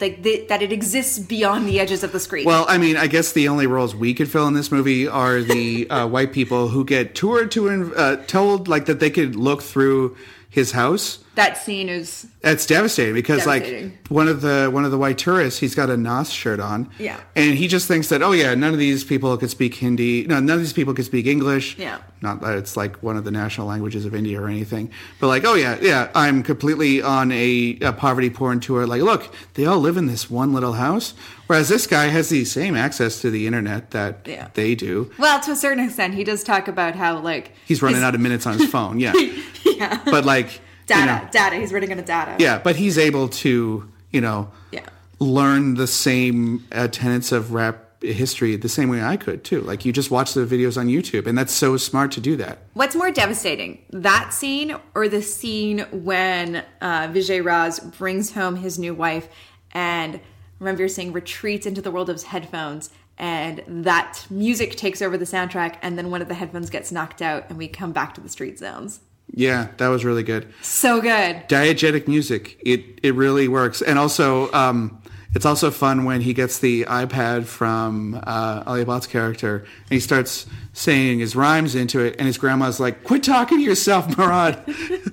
[SPEAKER 1] like that it exists beyond the edges of the screen
[SPEAKER 2] Well, I mean, I guess the only roles we could fill in this movie are the <laughs> uh, white people who get toured to uh, told like that they could look through his house.
[SPEAKER 1] That scene is
[SPEAKER 2] That's devastating because
[SPEAKER 1] Devastating.
[SPEAKER 2] like one of the one of the white tourists, he's got a Nas shirt on.
[SPEAKER 1] Yeah.
[SPEAKER 2] And he just thinks that oh yeah, none of these people could speak Hindi. No, none of these people could speak English.
[SPEAKER 1] Yeah.
[SPEAKER 2] Not that it's like one of the national languages of India or anything. But like, oh yeah, yeah, I'm completely on a, a poverty porn tour. Like, look, they all live in this one little house. Whereas this guy has the same access to the internet that
[SPEAKER 1] Yeah.
[SPEAKER 2] they do.
[SPEAKER 1] well to a certain extent he does talk about how like
[SPEAKER 2] He's running
[SPEAKER 1] his
[SPEAKER 2] out of minutes on his phone. Yeah. <laughs>
[SPEAKER 1] yeah.
[SPEAKER 2] But like you
[SPEAKER 1] data
[SPEAKER 2] know,
[SPEAKER 1] data he's running out of data
[SPEAKER 2] Yeah, but he's able to, you know,
[SPEAKER 1] Yeah.
[SPEAKER 2] learn the same uh, tenets of rap history the same way I could too. Like you just watch the videos on YouTube, and that's so smart to do that.
[SPEAKER 1] What's more devastating, that scene or the scene when uh, Vijay Raaz brings home his new wife and remember you're saying retreats into the world of his headphones and that music takes over the soundtrack and then one of the headphones gets knocked out and we come back to the street zones.
[SPEAKER 2] Yeah, that was really good.
[SPEAKER 1] So good.
[SPEAKER 2] Diegetic music, it it really works, and also um, it's also fun when he gets the iPad from uh, Alia Bhatt's character and he starts saying his rhymes into it, and his grandma's like, "Quit talking to yourself, <laughs> Murad." <laughs>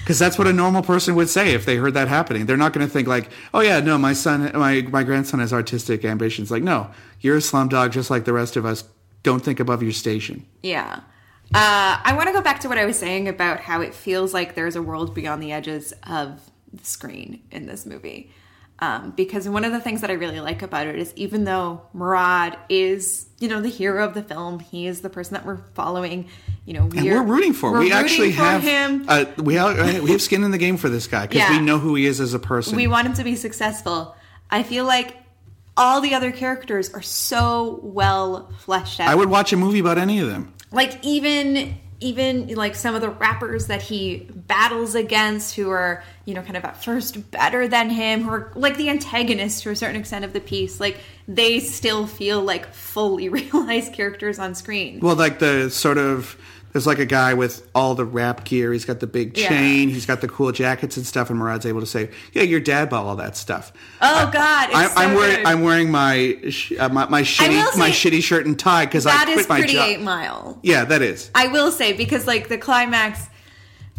[SPEAKER 2] Because that's what a normal person would say if they heard that happening. They're not going to think like, "Oh yeah, no, my son, my my grandson has artistic ambitions." Like, no, you're a slum dog just like the rest of us. Don't think above your station.
[SPEAKER 1] Yeah. Uh, I want to go back to what I was saying about how it feels like there's a world beyond the edges of the screen in this movie. Um, because one of the things that I really like about it is even though Murad is, you know, the hero of the film, he is the person that we're following. You know,
[SPEAKER 2] And we're rooting for.
[SPEAKER 1] we're
[SPEAKER 2] we
[SPEAKER 1] rooting
[SPEAKER 2] actually
[SPEAKER 1] for
[SPEAKER 2] have
[SPEAKER 1] him.
[SPEAKER 2] Uh, we have, we have skin in the game for this guy because
[SPEAKER 1] Yeah.
[SPEAKER 2] we know who he is as a person.
[SPEAKER 1] we want him to be successful. I feel like all the other characters are so well fleshed out.
[SPEAKER 2] I would watch a movie about any of them.
[SPEAKER 1] Like even even like some of the rappers that he battles against who are you know kind of at first better than him who are like the antagonists to a certain extent of the piece like they still feel like fully <laughs> realized characters on screen.
[SPEAKER 2] Well, like the sort of there's like a guy with all the rap gear. He's got the big
[SPEAKER 1] Yeah.
[SPEAKER 2] chain. He's got the cool jackets and stuff. And Murad's able to say, "Yeah, your dad bought all that stuff."
[SPEAKER 1] oh god it's
[SPEAKER 2] I,
[SPEAKER 1] so
[SPEAKER 2] I'm wearing. I'm wearing my uh, my, my shitty my shitty shirt and tie because I
[SPEAKER 1] that
[SPEAKER 2] quit
[SPEAKER 1] is
[SPEAKER 2] my
[SPEAKER 1] pretty eight mile
[SPEAKER 2] Yeah, that is.
[SPEAKER 1] I will say because like the climax,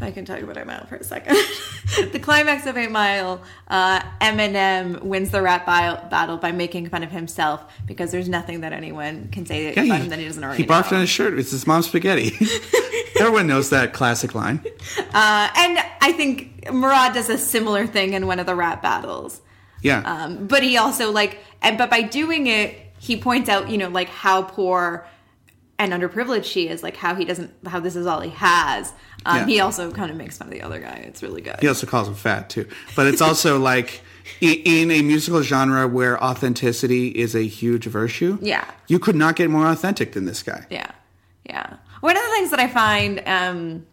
[SPEAKER 1] I can tell you what I'm for a second, <laughs> the climax of Eight Mile, uh, Eminem wins the rap bi- battle by making fun of himself because there's nothing that anyone can say
[SPEAKER 2] Yeah,
[SPEAKER 1] about
[SPEAKER 2] he,
[SPEAKER 1] him that he doesn't already
[SPEAKER 2] he barfed
[SPEAKER 1] know.
[SPEAKER 2] on his shirt. It's his mom's spaghetti. <laughs> Everyone knows that classic line.
[SPEAKER 1] Uh, and I think Murad does a similar thing in one of the rap battles.
[SPEAKER 2] Yeah.
[SPEAKER 1] Um, but he also like, and but by doing it, he points out, you know, like how poor and underprivileged she is, like how he doesn't, how this is all he has. Um,
[SPEAKER 2] Yeah.
[SPEAKER 1] He also kind of makes fun of the other guy. It's really good.
[SPEAKER 2] He also calls him fat too. But it's also <laughs> like in a musical genre where authenticity is a huge virtue.
[SPEAKER 1] Yeah.
[SPEAKER 2] You could not get more authentic than this guy.
[SPEAKER 1] Yeah, yeah. One of the things that I find um,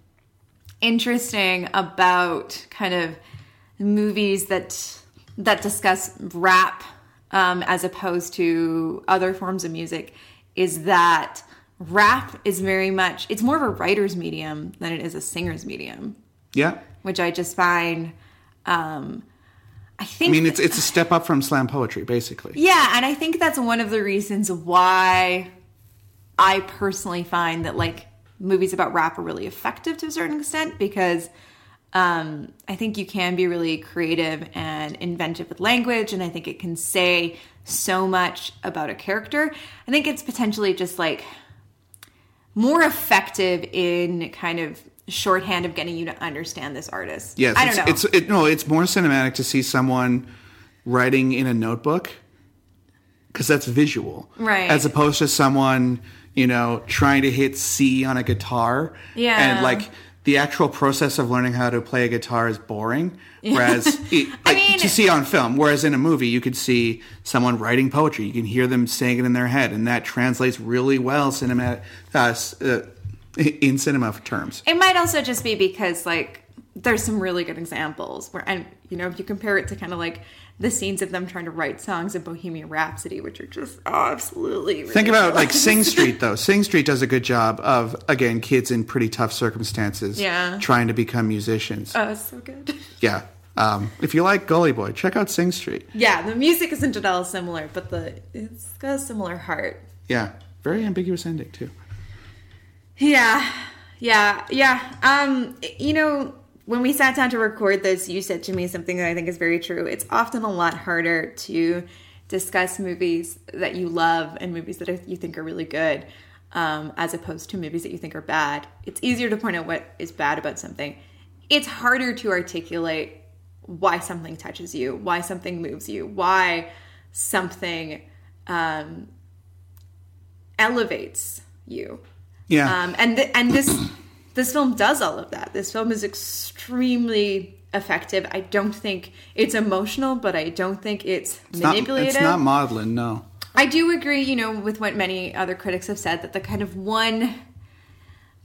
[SPEAKER 1] interesting about kind of movies that that discuss rap um, as opposed to other forms of music is that rap is very much it's more of a writer's medium than it is a singer's medium,
[SPEAKER 2] Yeah.
[SPEAKER 1] which I just find. Um, I think
[SPEAKER 2] I mean, it's it's a step up from slam poetry, basically.
[SPEAKER 1] yeah, and I think that's one of the reasons why I personally find that like movies about rap are really effective to a certain extent because um, I think you can be really creative and inventive with language, and I think it can say so much about a character. I think it's potentially just like more effective in kind of shorthand of getting you to understand this artist.
[SPEAKER 2] Yes,
[SPEAKER 1] I don't know.
[SPEAKER 2] it's, it's it, no, it's more cinematic to see someone writing in a notebook because that's visual,
[SPEAKER 1] Right.
[SPEAKER 2] As opposed to someone you know trying to hit C on a guitar,
[SPEAKER 1] Yeah.
[SPEAKER 2] and like the actual process of learning how to play a guitar is boring. Whereas, <laughs> it, like,
[SPEAKER 1] mean-
[SPEAKER 2] to see on film, whereas in a movie you could see someone writing poetry, you can hear them saying it in their head, and that translates really well cinematic uh, uh, <laughs> in cinema terms.
[SPEAKER 1] It might also just be because like there's some really good examples where and you know if you compare it to kind of like the scenes of them trying to write songs in Bohemian Rhapsody, which are just oh, absolutely
[SPEAKER 2] Think about like. Sing <laughs> Street though. Sing Street does a good job of again kids in pretty tough circumstances
[SPEAKER 1] Yeah.
[SPEAKER 2] trying to become musicians.
[SPEAKER 1] Oh, it's so good. <laughs>
[SPEAKER 2] yeah. Um, if you like Gully Boy, check out Sing Street.
[SPEAKER 1] Yeah, the music isn't at all similar, but the it's got a similar heart.
[SPEAKER 2] Yeah. Very ambiguous ending too.
[SPEAKER 1] Yeah, yeah, yeah. Um, you know, when we sat down to record this, you said to me something that I think is very true. It's often a lot harder to discuss movies that you love and movies that you think are really good, um, as opposed to movies that you think are bad. It's easier to point out what is bad about something. It's harder to articulate why something touches you, why something moves you, why something um, elevates you.
[SPEAKER 2] Yeah.
[SPEAKER 1] Um, and th- and this this film does all of that. This film is extremely effective. I don't think it's emotional, but I don't think it's,
[SPEAKER 2] it's not,
[SPEAKER 1] manipulative.
[SPEAKER 2] it's not maudlin, no.
[SPEAKER 1] I do agree, you know, with what many other critics have said that the kind of one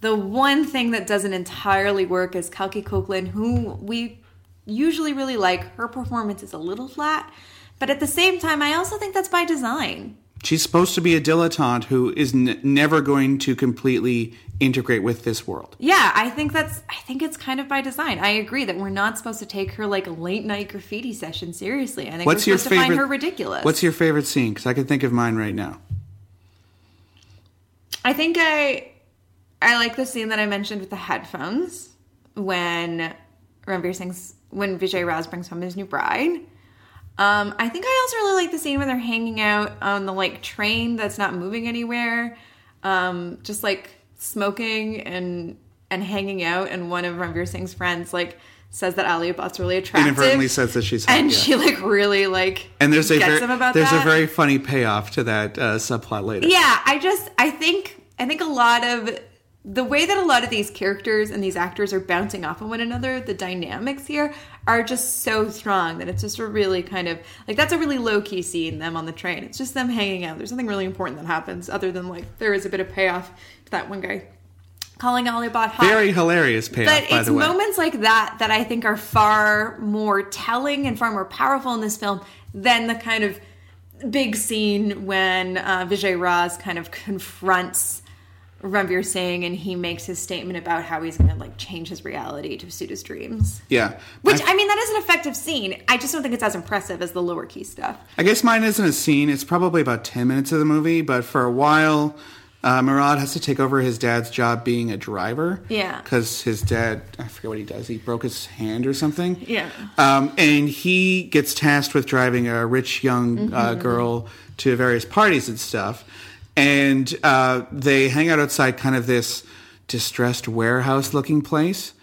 [SPEAKER 1] the one thing that doesn't entirely work is Kalki Koechlin, who we usually really like. Her performance is a little flat, but at the same time, I also think that's by design.
[SPEAKER 2] She's supposed to be a dilettante who is n- never going to completely integrate with this world.
[SPEAKER 1] Yeah, I think that's I think it's kind of by design. I agree that we're not supposed to take her like late night graffiti session seriously. I think
[SPEAKER 2] What's
[SPEAKER 1] we're
[SPEAKER 2] your
[SPEAKER 1] supposed
[SPEAKER 2] favorite?
[SPEAKER 1] to find her ridiculous.
[SPEAKER 2] What's your favorite scene? Because I can think of mine right now.
[SPEAKER 1] I think I I like the scene that I mentioned with the headphones when Ranveer Singh's when Vijay Raaz brings home his new bride. Um, I think I also really like the scene where they're hanging out on the like train that's not moving anywhere, um, just like smoking and and hanging out. And one of Ranveer Singh's friends like says that Alia Bhatt's really attractive,
[SPEAKER 2] Inadvertently says that she's hot,
[SPEAKER 1] and
[SPEAKER 2] yeah.
[SPEAKER 1] she like really like
[SPEAKER 2] And there's a very,
[SPEAKER 1] him about
[SPEAKER 2] there's
[SPEAKER 1] that.
[SPEAKER 2] a very funny payoff to that uh, subplot later.
[SPEAKER 1] Yeah, I just I think I think a lot of the way that a lot of these characters and these actors are bouncing off of one another, the dynamics here are just so strong that it's just a really kind of like that's a really low key scene them on the train. It's just them hanging out. There's nothing really important that happens other than like there is a bit of payoff to that one guy calling Alia Bhatt hot.
[SPEAKER 2] Very hilarious payoff,
[SPEAKER 1] But
[SPEAKER 2] by
[SPEAKER 1] it's
[SPEAKER 2] the way.
[SPEAKER 1] moments like that that I think are far more telling and far more powerful in this film than the kind of big scene when uh, Vijay Raaz kind of confronts Ranveer Singh and he makes his statement about how he's going to like change his reality to suit his dreams.
[SPEAKER 2] yeah.
[SPEAKER 1] Which
[SPEAKER 2] I-
[SPEAKER 1] I mean, that is an effective scene. I just don't think it's as impressive as the lower key stuff.
[SPEAKER 2] I guess mine isn't a scene. It's probably about 10 minutes of the movie, but for a while, uh, Murad has to take over his dad's job being a driver.
[SPEAKER 1] Yeah.
[SPEAKER 2] Because his dad, I forget what he does, he broke his hand or something.
[SPEAKER 1] Yeah.
[SPEAKER 2] Um, and he gets tasked with driving a rich young uh, girl to various parties and stuff. And uh, they hang out outside kind of this distressed warehouse looking place.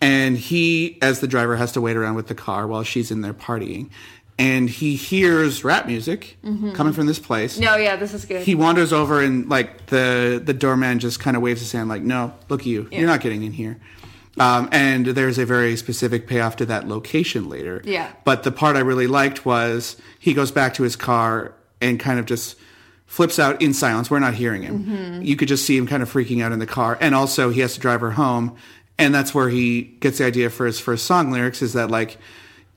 [SPEAKER 2] And he, as the driver, has to wait around with the car while she's in there partying. And he hears rap music coming from this place.
[SPEAKER 1] No, yeah, this is good.
[SPEAKER 2] He wanders over and like the the doorman just kind of waves his hand like, "No, look at you. You're not getting in here." Um, and there's a very specific payoff to that location later.
[SPEAKER 1] Yeah.
[SPEAKER 2] But the part I really liked was he goes back to his car and kind of just flips out in silence. We're not hearing him.
[SPEAKER 1] Mm-hmm.
[SPEAKER 2] You could just see him kind of freaking out in the car. And also he has to drive her home. And that's where he gets the idea for his first song lyrics is that like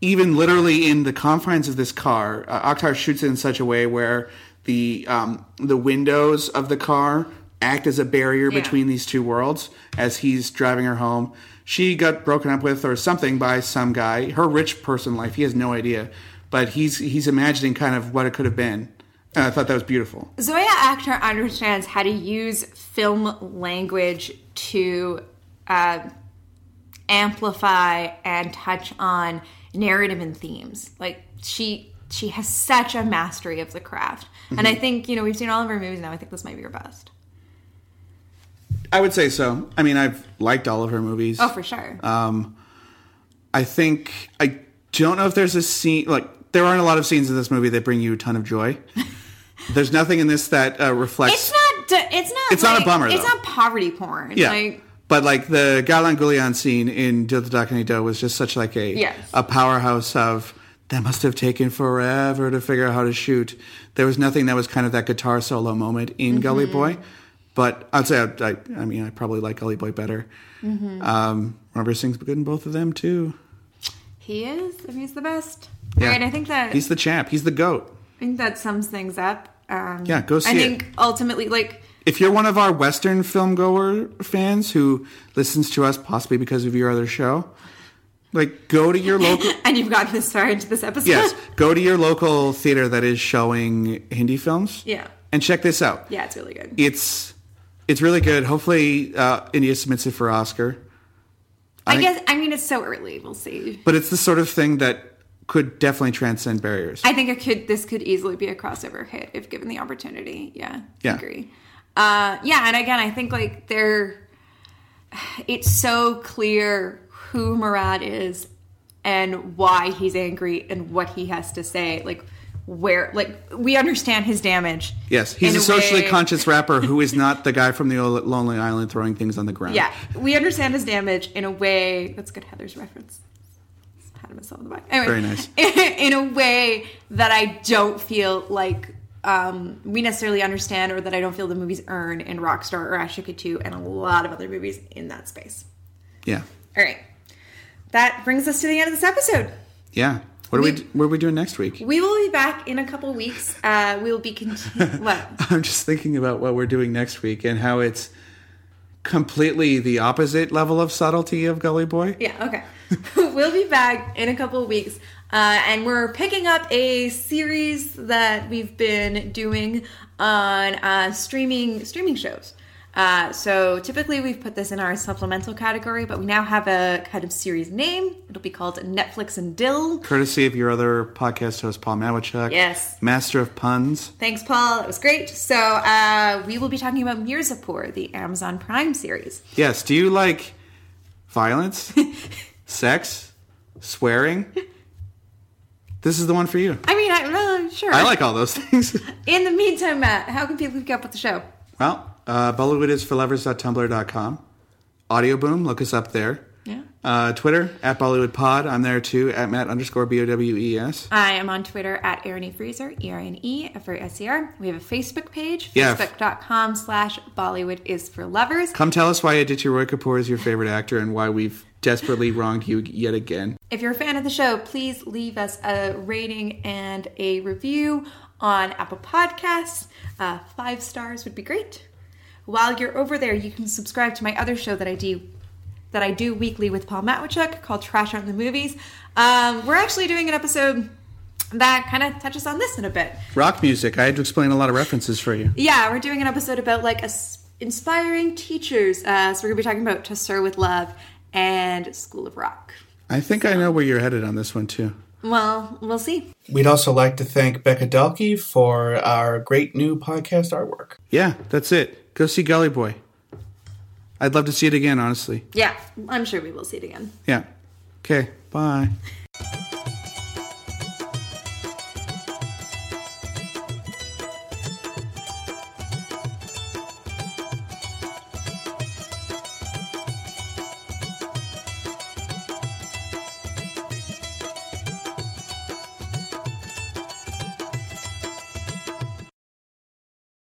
[SPEAKER 2] even literally in the confines of this car, uh, Akhtar shoots it in such a way where the um, the windows of the car act as a barrier
[SPEAKER 1] Yeah.
[SPEAKER 2] between these two worlds as he's driving her home. She got broken up with or something by some guy. Her rich person life, he has no idea, but he's he's imagining kind of what it could have been. And I thought that was beautiful.
[SPEAKER 1] Zoya Akhtar understands how to use film language to uh, amplify and touch on narrative and themes. Like she she has such a mastery of the craft, and I think you know we've seen all of her movies now. I think this might be her best.
[SPEAKER 2] I would say so. I mean, I've liked all of her movies.
[SPEAKER 1] Oh, for sure.
[SPEAKER 2] Um, I think I don't know if there's a scene like there aren't a lot of scenes in this movie that bring you a ton of joy. <laughs> there's nothing in this that uh, reflects.
[SPEAKER 1] it's not. It's not.
[SPEAKER 2] It's not a bummer,
[SPEAKER 1] It's
[SPEAKER 2] though.
[SPEAKER 1] not poverty porn.
[SPEAKER 2] yeah,
[SPEAKER 1] Like,
[SPEAKER 2] but like the Gallan Goodiyaan scene in Dil Dhadakne Do was just such like a
[SPEAKER 1] Yes.
[SPEAKER 2] a powerhouse of that must have taken forever to figure out how to shoot. There was nothing that was kind of that guitar solo moment in
[SPEAKER 1] Mm-hmm.
[SPEAKER 2] Gully Boy, but I'd say I, I, I mean I probably like Gully Boy better.
[SPEAKER 1] Mm-hmm.
[SPEAKER 2] Um, Ranveer Singh's good in both of them too.
[SPEAKER 1] he is. I mean, he's the best.
[SPEAKER 2] Yeah.
[SPEAKER 1] Right. I think that.
[SPEAKER 2] He's the champ. He's the goat.
[SPEAKER 1] I think that sums things up. Um,
[SPEAKER 2] Yeah, go see
[SPEAKER 1] I
[SPEAKER 2] it.
[SPEAKER 1] think ultimately, like,
[SPEAKER 2] If you're one of our Western film goer fans who listens to us possibly because of your other show, like go to your <laughs> local
[SPEAKER 1] and you've gotten this far into this episode.
[SPEAKER 2] yes, <laughs> go to your local theater that is showing Hindi films.
[SPEAKER 1] Yeah.
[SPEAKER 2] and check this out.
[SPEAKER 1] Yeah, it's really good.
[SPEAKER 2] It's it's really good. Hopefully, uh, India submits it for Oscar.
[SPEAKER 1] I,
[SPEAKER 2] think-
[SPEAKER 1] guess. I mean, it's so early. We'll see.
[SPEAKER 2] but it's the sort of thing that could definitely transcend barriers.
[SPEAKER 1] I think it could. This could easily be a crossover hit if given the opportunity. Yeah,
[SPEAKER 2] Yeah.
[SPEAKER 1] I agree. Uh, yeah, and again, I think like they're. It's so clear who Murad is, and why he's angry, and what he has to say. Like where, like we understand his damage.
[SPEAKER 2] yes, he's
[SPEAKER 1] in
[SPEAKER 2] a socially
[SPEAKER 1] way-
[SPEAKER 2] conscious rapper who is not the guy from the Lonely Island throwing things on the ground.
[SPEAKER 1] Yeah, we understand his damage in a way. That's good Heathers reference. Pat myself on the back. Anyway,
[SPEAKER 2] Very nice. <laughs>
[SPEAKER 1] In a way that I don't feel like um, we necessarily understand, or that I don't feel the movies earn in Rockstar or Aashiqui 2 and a lot of other movies in that space.
[SPEAKER 2] yeah,
[SPEAKER 1] All right, that brings us to the end of this episode.
[SPEAKER 2] yeah. What are we,
[SPEAKER 1] We-
[SPEAKER 2] what are we doing next week?
[SPEAKER 1] We will be back in a couple weeks. Uh, we will be continu- <laughs> what?
[SPEAKER 2] I'm just thinking about what we're doing next week and how it's completely the opposite level of subtlety of Gully Boy.
[SPEAKER 1] Yeah, okay. <laughs> we'll be back in a couple of weeks. Uh, and we're picking up a series that we've been doing on uh, streaming streaming shows. Uh, so typically we've put this in our supplemental category, but we now have a kind of series name. It'll be called Netflix and Dil.
[SPEAKER 2] Courtesy of your other podcast host, Paul Matwychuk.
[SPEAKER 1] Yes.
[SPEAKER 2] Master of puns.
[SPEAKER 1] Thanks, Paul. That was great. So uh, we will be talking about Mirzapur, the Amazon Prime series.
[SPEAKER 2] Yes. Do you like violence, <laughs> sex, swearing? This is the one for you.
[SPEAKER 1] I mean, I, uh, sure.
[SPEAKER 2] I like all those things.
[SPEAKER 1] In the meantime, Matt, how can people keep up with the show?
[SPEAKER 2] well, uh, Bollywood is for lovers.tumblr.com. Audio Boom, look us up there.
[SPEAKER 1] Yeah.
[SPEAKER 2] Uh, Twitter, at Bollywood Pod. I'm there too, at Matt underscore B O W E S.
[SPEAKER 1] I am on Twitter at Erin E. Freezer, E R N E F R S E R. We have a Facebook page,
[SPEAKER 2] Yeah.
[SPEAKER 1] facebook.com slash Bollywood is for lovers.
[SPEAKER 2] Come tell us why Aditya Roy Kapur is your favorite actor and why we've desperately wronged you yet again.
[SPEAKER 1] If you're a fan of the show, please leave us a rating and a review on Apple Podcasts. Uh, five stars would be great. While you're over there, you can subscribe to my other show that I do that I do weekly with Paul Matwychuk called Trash on the Movies. Um, we're actually doing an episode that kind of touches on this in a bit.
[SPEAKER 2] Rock music. I had to explain a lot of references for you.
[SPEAKER 1] Yeah, we're doing an episode about like us inspiring teachers. Uh, so we're gonna be talking about To Sir with Love and School of Rock.
[SPEAKER 2] I think I know where you're headed on this one too.
[SPEAKER 1] Well, we'll see.
[SPEAKER 2] We'd also like to thank Becca Dalke for our great new podcast artwork. Yeah, that's it. Go see Gully Boy. I'd love to see it again, honestly.
[SPEAKER 1] Yeah, I'm sure we will see it again.
[SPEAKER 2] Yeah. Okay, bye.